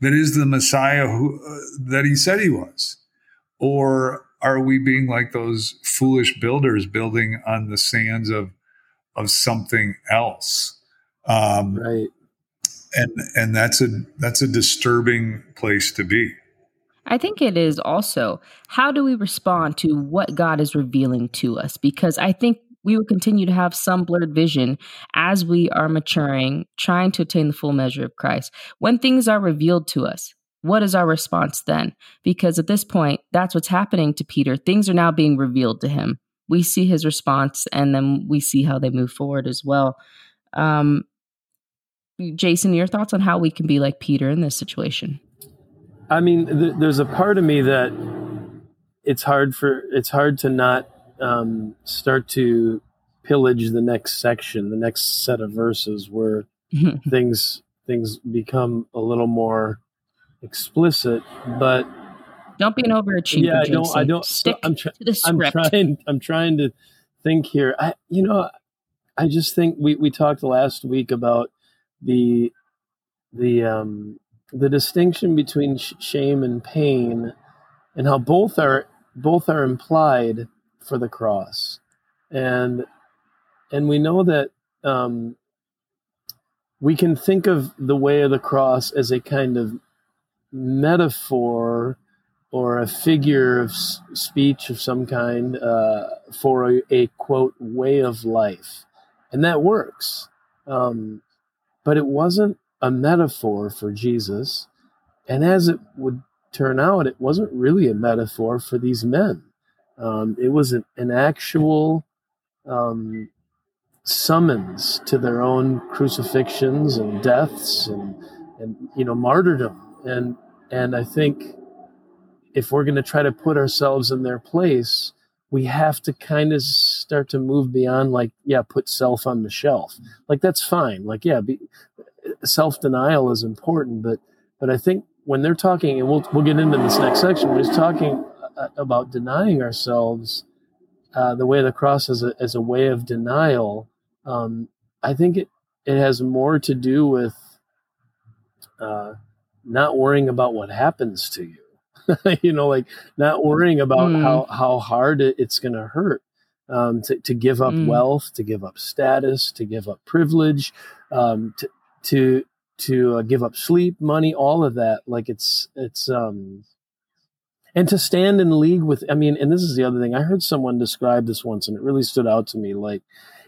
Speaker 3: that is the Messiah who, uh, that he said he was? Or are we being like those foolish builders building on the sands of of something else.
Speaker 2: Um, right.
Speaker 3: And and that's a that's a disturbing place to be.
Speaker 1: I think it is also how do we respond to what God is revealing to us? Because I think we will continue to have some blurred vision as we are maturing, trying to attain the full measure of Christ. When things are revealed to us, what is our response then? Because at this point, that's what's happening to Peter. Things are now being revealed to him we see his response and then we see how they move forward as well. Um, Jason, your thoughts on how we can be like Peter in this situation?
Speaker 2: I mean, th- there's a part of me that it's hard for it's hard to not um, start to pillage the next section, the next set of verses where *laughs* things things become a little more explicit. But
Speaker 1: don't be an overachiever. Yeah, I don't. Jason. I don't.
Speaker 2: Stick I'm to the script. I'm trying. *laughs* I'm trying to think here. I, you know, I just think we we talked last week about the the um the distinction between sh- shame and pain, and how both are both are implied for the cross, and and we know that um, we can think of the way of the cross as a kind of metaphor or a figure of speech of some kind uh, for a, a, quote way of life, and that works. Um, but it wasn't a metaphor for Jesus, and as it would turn out, it wasn't really a metaphor for these men. Um, it was an, an actual um, summons to their own crucifixions and deaths and and you know martyrdom and and I think if we're going to try to put ourselves in their place, we have to kind of start to move beyond like, yeah, put self on the shelf. Like that's fine. Like, yeah, self denial is important, but but I think when they're talking, and we'll we'll get into this next section, when he's talking uh, about denying ourselves, uh, the way of the cross is a, as a way of denial. Um, I think it it has more to do with uh, not worrying about what happens to you *laughs* you know, like not worrying about mm. how, how hard it, it's going to hurt. Um, to, to give up mm. wealth, to give up status, to give up privilege, um, to to to uh, give up sleep, money, all of that. Like it's it's um, and to stand in league with. I mean, and this is the other thing. I heard someone describe this once, and it really stood out to me. Like,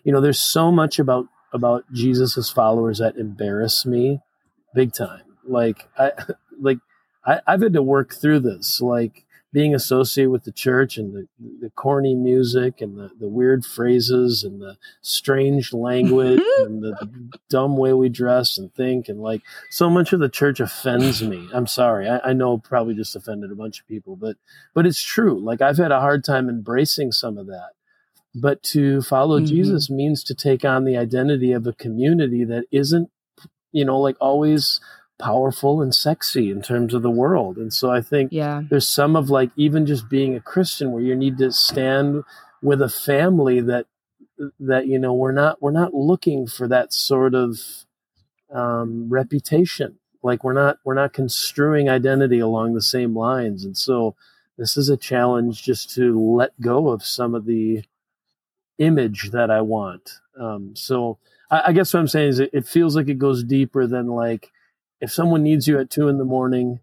Speaker 2: you know, there's so much about about Jesus's followers that embarrass me, big time. Like I *laughs* like I, have had to work through this, like being associated with the church and the, the corny music and the, the weird phrases and the strange language and the, the, dumb way we dress and think. And like so much of the church offends me. I'm sorry. I, I know probably just offended a bunch of people, but, but it's true. Like I've had a hard time embracing some of that. But to follow mm-hmm. Jesus means to take on the identity of a community that isn't, you know, like always powerful and sexy in terms of the world. And so I think
Speaker 1: yeah.
Speaker 2: there's some of like even just being a Christian where you need to stand with a family that that you know we're not we're not looking for that sort of um, reputation. Like we're not we're not construing identity along the same lines. And so this is a challenge just to let go of some of the image that I want. Um, so I, I, guess what I'm saying is it, it feels like it goes deeper than like if someone needs you at two in the morning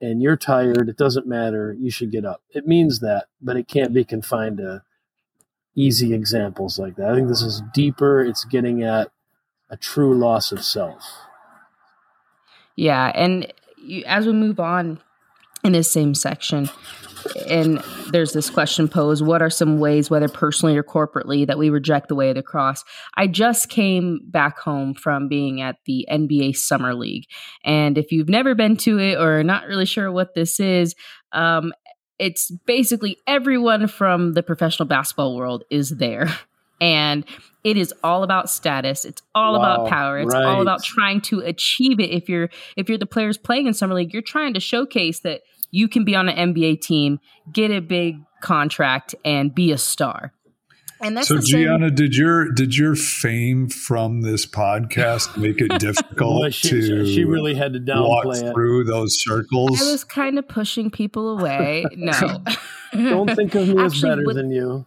Speaker 2: and you're tired, it doesn't matter. You should get up. It means that, but it can't be confined to easy examples like that. I think this is deeper. It's getting at a true loss of self.
Speaker 1: Yeah, and you, as we move on in this same section, and there's this question posed what are some ways whether personally or corporately that we reject the way of the cross? I just came back home from being at the nba summer league. And if you've never been to it or not really sure what this is um, it's basically everyone from the professional basketball world is there *laughs* and it is all about status it's all wow, about power it's right. all about trying to achieve it if you're if you're the players playing in summer league you're trying to showcase that you can be on an nba team get a big contract and be a star
Speaker 3: and that's so Gianna, did your did your fame from this podcast *laughs* make it difficult well, she, to
Speaker 2: she really had to downplay walk
Speaker 3: it. through those circles?
Speaker 1: I was kind of pushing people away. No, *laughs*
Speaker 2: don't think of me as better with, than you.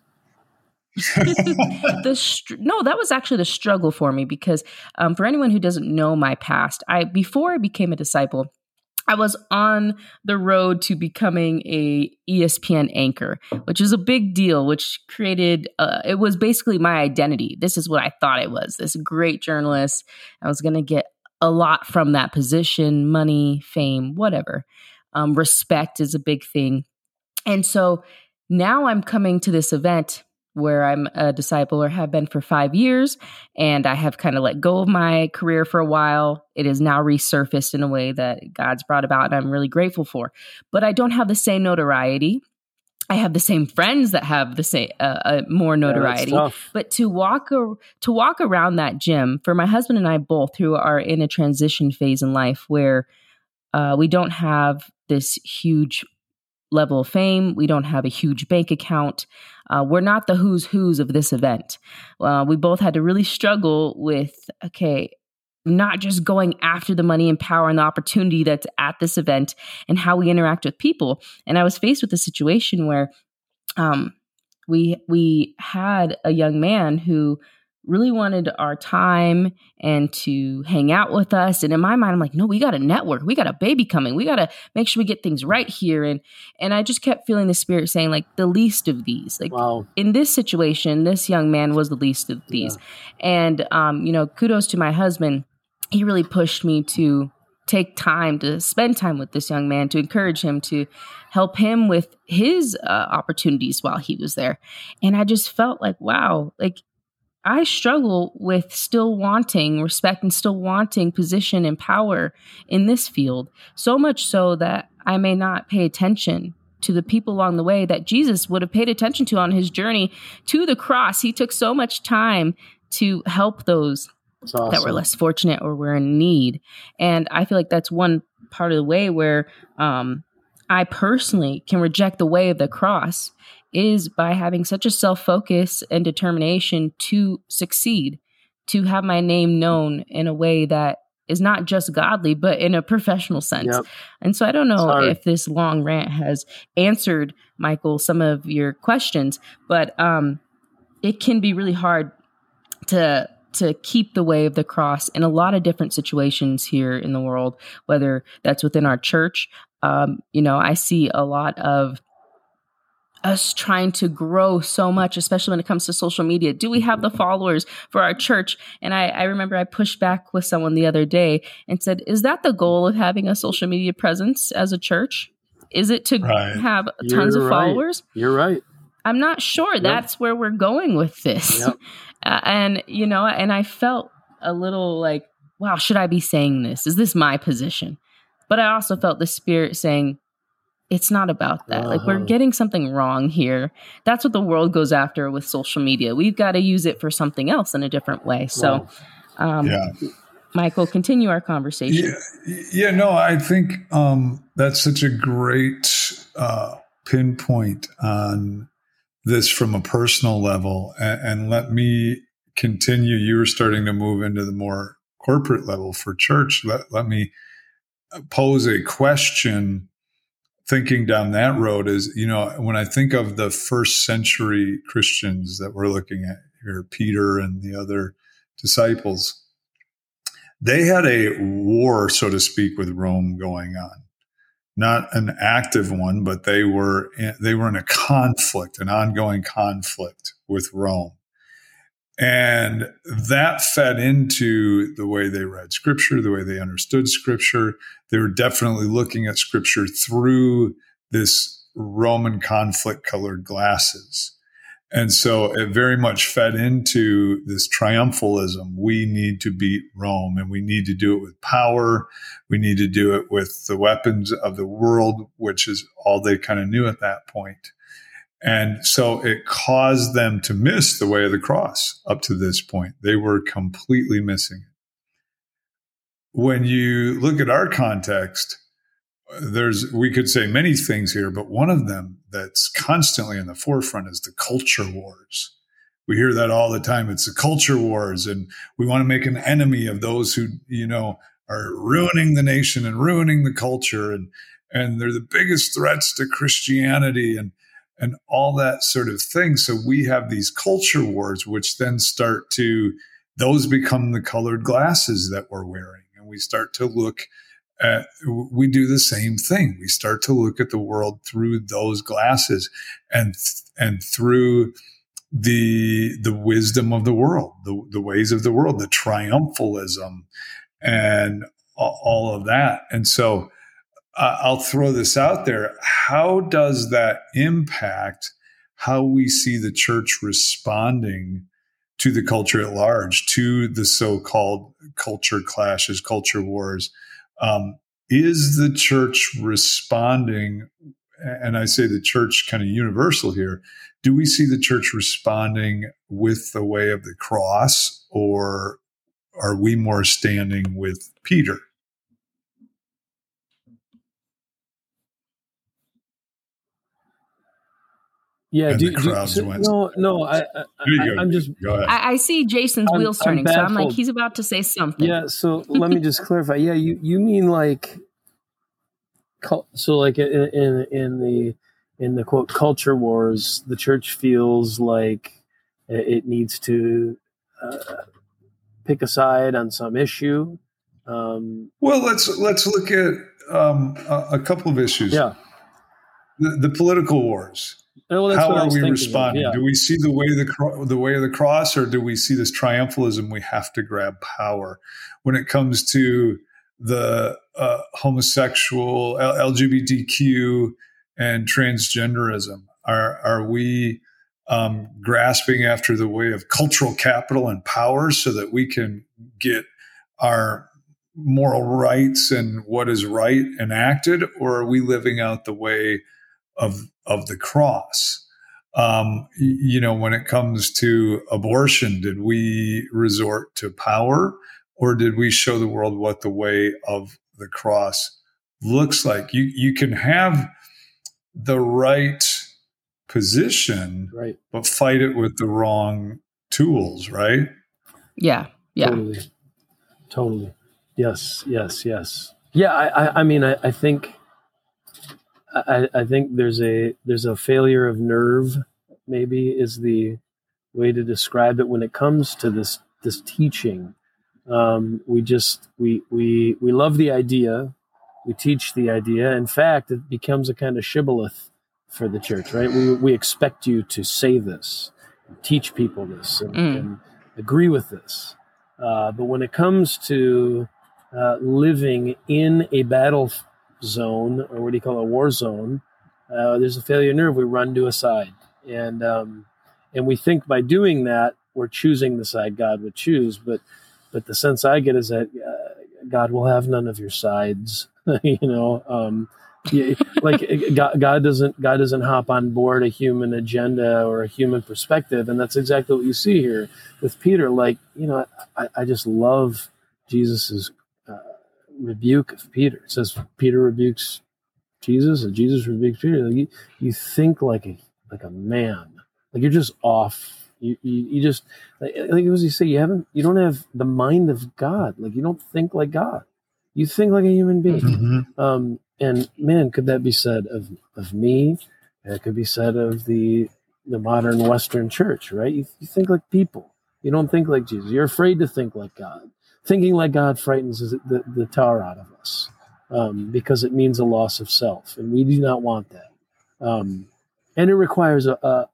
Speaker 1: The str- no, that was actually the struggle for me because um, for anyone who doesn't know my past, I before I became a disciple, I was on the road to becoming a ESPN anchor, which is a big deal, which created, uh, it was basically my identity. This is what I thought I was this great journalist. I was going to get a lot from that position money, fame, whatever. Um, respect is a big thing. And so now I'm coming to this event where I'm a disciple or have been for five years. And I have kind of let go of my career for a while. It is now resurfaced in a way that God's brought about, and I'm really grateful for. But I don't have the same notoriety. I have the same friends that have the same uh, uh, more notoriety. Yeah, but to walk a, to walk around that gym for my husband and I both, who are in a transition phase in life where uh, we don't have this huge level of fame. We don't have a huge bank account. Uh, we're not the who's who's of this event. Uh, we both had to really struggle with, okay, not just going after the money and power and the opportunity that's at this event and how we interact with people. And I was faced with a situation where um, we we had a young man who really wanted our time and to hang out with us. And in my mind i'm like no we got a network. We got a baby coming. We got to make sure we get things right here. And and i just kept feeling the spirit saying like the least of these. Like wow. in this situation this young man was the least of these. Yeah. and um you know kudos to my husband. He really pushed me to take time to spend time with this young man to encourage him to help him with his uh, opportunities while he was there. And i just felt like wow like I struggle with still wanting respect and still wanting position and power in this field, so much so that I may not pay attention to the people along the way that Jesus would have paid attention to on his journey to the cross. He took so much time to help those awesome. that were less fortunate or were in need. And I feel like that's one part of the way where um, I personally can reject the way of the cross is by having such a self focus and determination to succeed, to have my name known in a way that is not just godly, but in a professional sense. Yep. And so I don't know if this long rant has answered, Michael, some of your questions, but um, it can be really hard to to keep the way of the cross in a lot of different situations here in the world, whether that's within our church. Um, you know, I see a lot of us trying to grow so much, especially when it comes to social media? Do we have the followers for our church? And I, I remember I pushed back with someone the other day and said, Is that the goal of having a social media presence as a church? Is it to right. have tons You're of right. followers?
Speaker 2: You're right.
Speaker 1: I'm not sure yep. that's where we're going with this. Yep. *laughs* Uh, and, you know, and I felt a little like, wow, should I be saying this? Is this my position? But I also felt the spirit saying, it's not about that. Uh-huh. Like we're uh-huh. getting something wrong here. That's what the world goes after with social media. We've got to use it for something else in a different way. So, um, yeah. Michael, continue our conversation.
Speaker 3: Yeah, yeah no, I think um, that's such a great uh, pinpoint on this from a personal level. And, and let me continue. You were starting to move into the more corporate level for church. Let, let me pose a question thinking down that road is, you know, when I think of the first century Christians that we're looking at here, Peter and the other disciples, they had a war, so to speak, with Rome going on. Not an active one, but they were in, they were in a conflict, an ongoing conflict with Rome. And that fed into the way they read scripture, the way they understood scripture. They were definitely looking at scripture through this Roman conflict colored glasses. And so it very much fed into this triumphalism. We need to beat Rome and we need to do it with power. We need to do it with the weapons of the world, which is all they kind of knew at that point. And so it caused them to miss the way of the cross up to this point. They were completely missing it. When you look at our context, there's we could say many things here, but one of them that's constantly in the forefront is the culture wars. We hear that all the time. It's the culture wars, and we want to make an enemy of those who, you know, are ruining the nation and ruining the culture, and and they're the biggest threats to Christianity and and all that sort of thing. So we have these culture wars, which then start to those become the colored glasses that we're wearing, and we start to look uh, we do the same thing. We start to look at the world through those glasses and and through the the wisdom of the world, the, the ways of the world, the triumphalism, and all of that. And so, uh, I'll throw this out there: How does that impact how we see the church responding? To the culture at large, to the so-called culture clashes, culture wars, um, is the church responding? And I say the church kind of universal here. Do we see the church responding with the way of the cross, or are we more standing with Peter?
Speaker 2: Yeah, and do, the crowds do, went. No, no, I, I, am just.
Speaker 1: I, I, see Jason's I'm, wheels turning, so I'm like, he's about to say something.
Speaker 2: Yeah, so let me just *laughs* clarify. Yeah, you you mean like, so like in, in in the in the quote culture wars, the church feels like it needs to uh, pick a side on some issue.
Speaker 3: Um, well, let's let's look at um, a, a couple of issues.
Speaker 2: Yeah,
Speaker 3: the, the political wars well, How are we responding? Yeah. Do we see the way of the the way of the cross, or do we see this triumphalism? We have to grab power when it comes to the uh, homosexual, LGBTQ, and transgenderism. Are are we um, grasping after the way of cultural capital and power so that we can get our moral rights and what is right enacted, or are we living out the way of of the cross. Um, you know, when it comes to abortion, did we resort to power or did we show the world what the way of the cross looks like? You you can have the right position,
Speaker 2: right,
Speaker 3: but fight it with the wrong tools, right?
Speaker 1: Yeah, yeah,
Speaker 2: totally, totally. Yes, yes, yes. Yeah, I, I, I mean, I, I think I, I think there's a there's a failure of nerve maybe is the way to describe it. When it comes to this this teaching um, we just we we we love the idea. We teach the idea. In fact it becomes a kind of shibboleth for the church right? We, we expect you to say this teach people this and, mm. and agree with this. Uh, but when it comes to uh, living in a battle zone, or what do you call it, a war zone, uh, there's a failure nerve, we run to a side. And, um, and we think by doing that, we're choosing the side God would choose. But, but the sense I get is that uh, God will have none of your sides, *laughs* you know, um, like *laughs* God, God, doesn't God doesn't hop on board a human agenda or a human perspective, and that's exactly what you see here with Peter. Like you know, I, I just love Jesus's rebuke of Peter. It says Peter rebukes Jesus, and Jesus rebukes Peter. Like you, you think like a like a man. Like you're just off. You, you, you just like, like was you say you haven't you don't have the mind of God. Like you don't think like God. You think like a human being. Mm-hmm. Um, and man, could that be said of of me? It could be said of the the modern Western church, right? You, you think like people. You don't think like Jesus. You're afraid to think like God thinking like God frightens the, the tar out of us um, because it means a loss of self, and we do not want that. Um, and it requires a, a,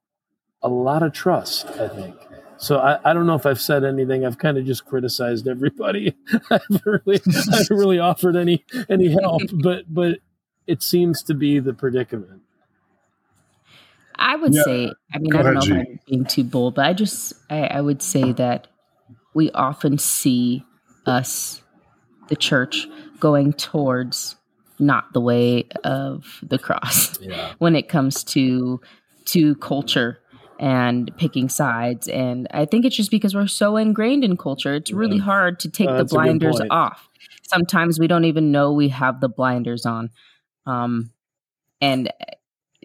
Speaker 2: a lot of trust, I think, So I, I don't know if I've said anything. I've kind of just criticized everybody. *laughs* I haven't really, I haven't really offered any any help, but but it seems to be the predicament.
Speaker 1: I would
Speaker 3: Yeah.
Speaker 1: say, I mean,
Speaker 3: Go
Speaker 1: I don't
Speaker 3: ahead,
Speaker 1: know if
Speaker 3: G.
Speaker 1: I'm being too bold, but I just, I, I would say that we often see us, the church, going towards not the way of the cross. *laughs*
Speaker 2: Yeah.
Speaker 1: when it comes to to culture and picking sides. And i think it's just because we're so ingrained in culture it's really
Speaker 2: Yeah.
Speaker 1: hard to take
Speaker 2: Oh,
Speaker 1: the
Speaker 2: that's a good
Speaker 1: blinders off. Sometimes we don't even know we have the blinders on. Um and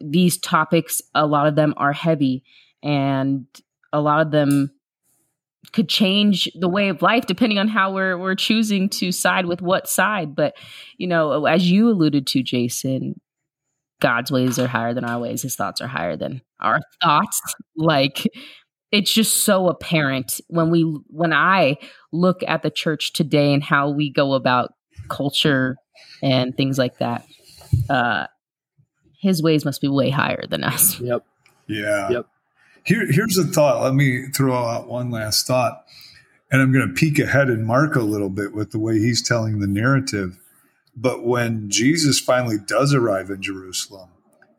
Speaker 1: these topics a lot of them are heavy and a lot of them could change the way of life depending on how we're we're choosing to side with what side but you know as you alluded to Jason God's ways are higher than our ways his thoughts are higher than our thoughts like it's just so apparent when we when I look at the church today and how we go about culture and things like that uh his ways must be way higher than us
Speaker 2: Yep.
Speaker 3: Yeah.
Speaker 2: Yep.
Speaker 3: Here, here's a thought. Let me throw out one last thought. And I'm going to peek ahead in Mark a little bit with the way he's telling the narrative. But when Jesus finally does arrive in Jerusalem,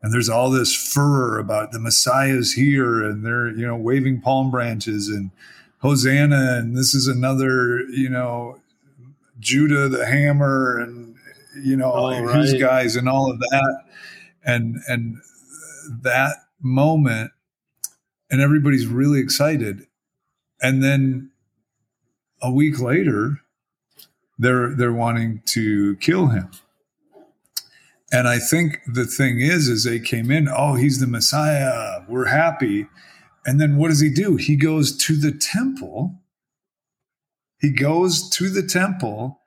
Speaker 3: and there's all this furor about the Messiah's here, and they're, you know, waving palm branches and Hosanna, and this is another, you know, Judah the hammer, and, you know, these
Speaker 2: right.
Speaker 3: guys, and all of that. And, and that moment and everybody's really excited. And then a week later, they're they're wanting to kill him. And I think the thing is, is they came in, oh, he's the Messiah. We're happy. And then what does he do? He goes to the temple. He goes to the temple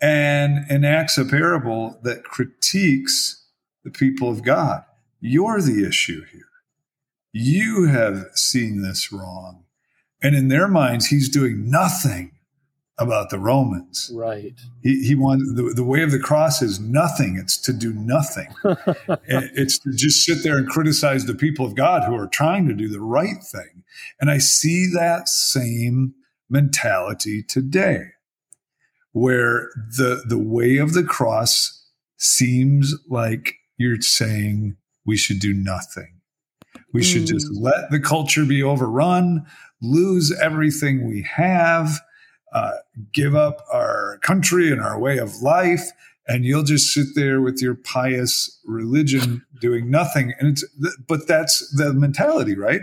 Speaker 3: and enacts a parable that critiques the people of God. You're the issue here you have seen this wrong. And in their minds, he's doing nothing about the Romans.
Speaker 2: Right.
Speaker 3: He, he wants the, the way of the cross is nothing. It's to do nothing. *laughs* It's to just sit there and criticize the people of God who are trying to do the right thing. And I see that same mentality today, where the the way of the cross seems like you're saying we should do nothing. We should
Speaker 1: Mm.
Speaker 3: just let the culture be overrun, lose everything we have, uh, give up our country and our way of life, and you'll just sit there with your pious religion *laughs* doing nothing. And it's, but that's the mentality, right?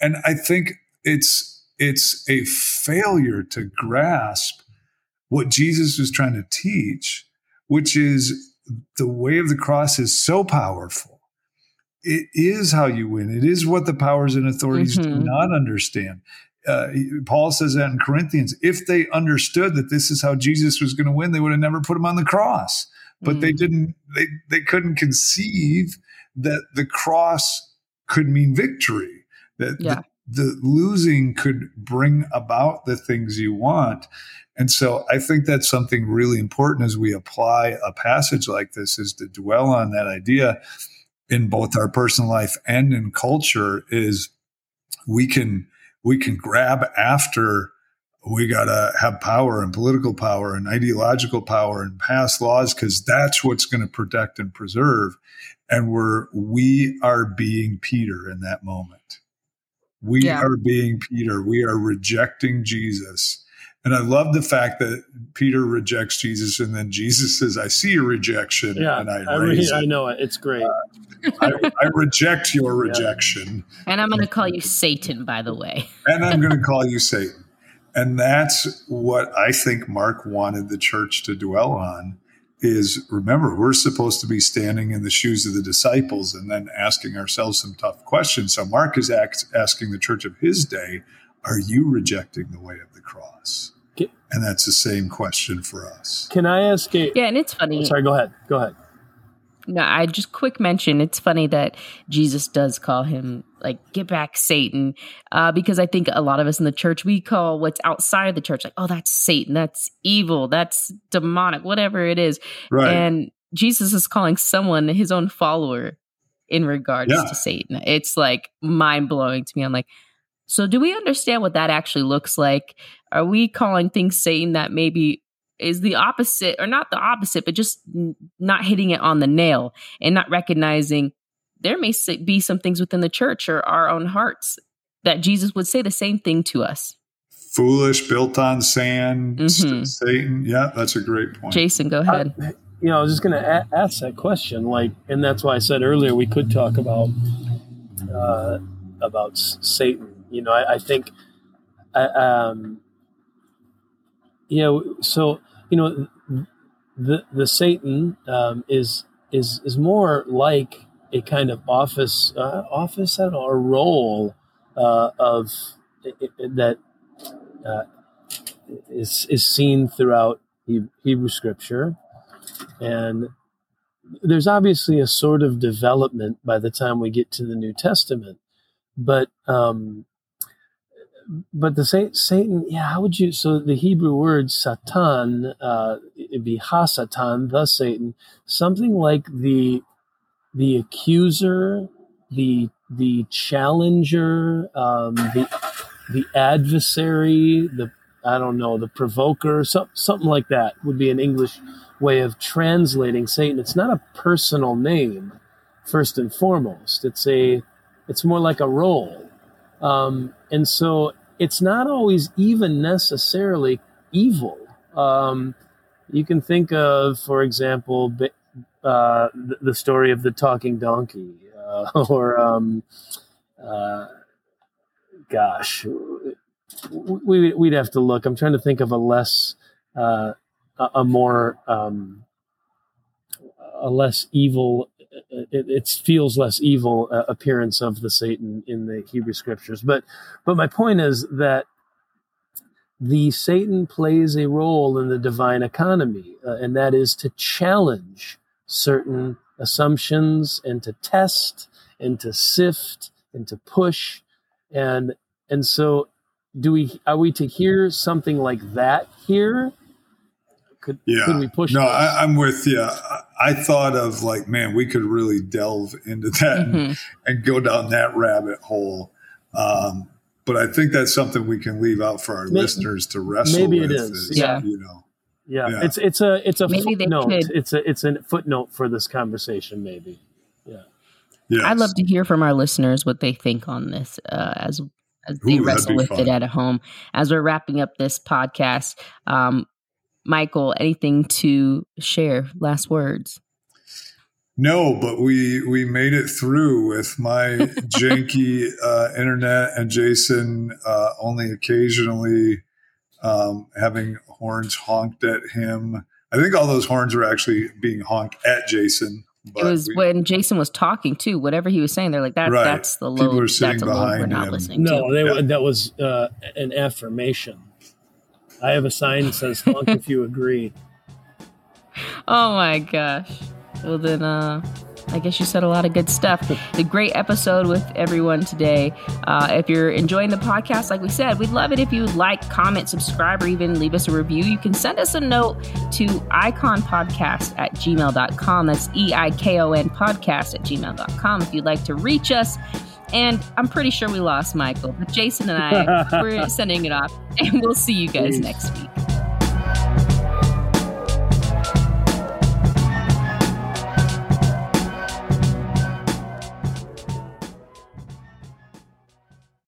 Speaker 3: And I think it's it's a failure to grasp what Jesus was trying to teach, which is the way of the cross is so powerful it is how you win. It is what the powers and authorities do
Speaker 1: Mhm.
Speaker 3: not understand. Uh, Paul says that in Corinthians. If they understood that this is how Jesus was going to win, they would have never put him on the cross. But they
Speaker 1: Mm.
Speaker 3: didn't. They they couldn't conceive that the cross could mean victory. That
Speaker 1: Yeah.
Speaker 3: the, the losing could bring about the things you want. And so I think that's something really important as we apply a passage like this is to dwell on that idea in both our personal life and in culture is we can we can grab after we got to have power and political power and ideological power and pass laws because that's what's going to protect and preserve. And we're we are being peter in that moment. We
Speaker 1: Yeah.
Speaker 3: are being peter. We are rejecting jesus and i love the fact that peter rejects jesus and then jesus says i see your rejection
Speaker 2: Yeah.
Speaker 3: and i
Speaker 2: I,
Speaker 3: raise
Speaker 2: re- *laughs* I know it. It's great.
Speaker 3: I, I reject your
Speaker 2: Yeah.
Speaker 3: rejection
Speaker 1: and i'm going to call you satan by the way
Speaker 3: and I'm going to call you Satan. And that's what I think Mark wanted the church to dwell on is remember, we're supposed to be standing in the shoes of the disciples and then asking ourselves some tough questions. So Mark is act, asking the church of his day, are you rejecting the way of the cross?
Speaker 2: Ca-
Speaker 3: And that's the same question for us.
Speaker 2: Can I ask a?
Speaker 1: yeah and it's funny
Speaker 2: Sorry. Go ahead. Go ahead.
Speaker 1: No, I just quick mention. It's funny that Jesus does call him like "get back, Satan," uh, because I think a lot of us in the church we call what's outside of the church like, "Oh, that's Satan, that's evil, that's demonic, whatever it is."
Speaker 3: Right.
Speaker 1: And Jesus is calling someone his own follower in regards
Speaker 3: Yeah.
Speaker 1: to Satan. It's like mind blowing to me. I'm like, So, do we understand what that actually looks like? Are we calling things Satan that maybe is the opposite, or not the opposite, but just not hitting it on the nail and not recognizing there may be some things within the church or our own hearts that Jesus would say the same thing to us?
Speaker 3: Foolish, built on sand, mm-hmm. Satan. Yeah, that's a great point.
Speaker 1: Jason, go ahead.
Speaker 2: I, you know, I was just going to a- ask that question, like, and that's why I said earlier we could talk about uh, about Satan. You know, I, I think, uh, um, you know, so you know, the the Satan um, is is is more like a kind of office uh, office I know, a role uh, of that uh, is is seen throughout Hebrew Scripture, and there's obviously a sort of development by the time we get to the New Testament, but um, but the Satan, yeah, how would you? So the Hebrew word Satan, uh, it'd be Hasatan, the Satan, something like the the accuser, the the challenger, um, the the adversary, the I don't know, the provoker, so, something like that would be an English way of translating Satan. It's not a personal name, first and foremost. It's a it's more like a role, um, and so it's not always even necessarily evil. Um, you can think of, for example, uh, the, story of the talking donkey, uh, *laughs* or um, uh, gosh, we, would have to look. I'm trying to think of a less, uh, a more, um, a less evil. It, it, feels less evil uh, appearance of the Satan in the Hebrew scriptures. But, but my point is that the Satan plays a role in the divine economy, uh, and that is to challenge certain assumptions and to test and to sift and to push and and so do we are we to hear something like that here
Speaker 3: could, yeah. could we push no I, am with you I, thought of like man we could really delve into that mm-hmm. and, and, go down that rabbit hole um, but i think that's something we can leave out for our maybe, listeners to wrestle maybe with it is,
Speaker 1: is yeah
Speaker 2: you know yeah, yeah, it's it's a it's a maybe footnote. It's a it's a footnote for this conversation. Maybe. Yeah.
Speaker 1: Yes. I'd love to hear from our listeners what they think on this uh, as as they Ooh, wrestle with fun. it at home. As we're wrapping up this podcast, um, Michael, anything to share? Last words.
Speaker 3: No, but we we made it through with my *laughs* janky uh, internet and Jason uh, only occasionally um, having horns honked at him. I think all those horns were actually being honked at Jason.
Speaker 1: it was we, when Jason was talking too. Whatever he was saying, they're like, "That right. that's the load. That's the load we're not him. listening
Speaker 2: no,
Speaker 1: to."
Speaker 2: No, yeah. that was uh, an affirmation. I have a sign that says "honk if you agree." *laughs*
Speaker 1: Oh my gosh! Well then, uh, I guess you said a lot of good stuff. A great episode with everyone today. Uh, if you're enjoying the podcast, like we said, we'd love it if you would like, comment, subscribe, or even leave us a review. You can send us a note to eikonpodcast at gmail.com. That's E I K O N podcast at gmail.com if you'd like to reach us. And I'm pretty sure we lost Michael, but Jason and I, *laughs* we're sending it off, and we'll see you guys next week.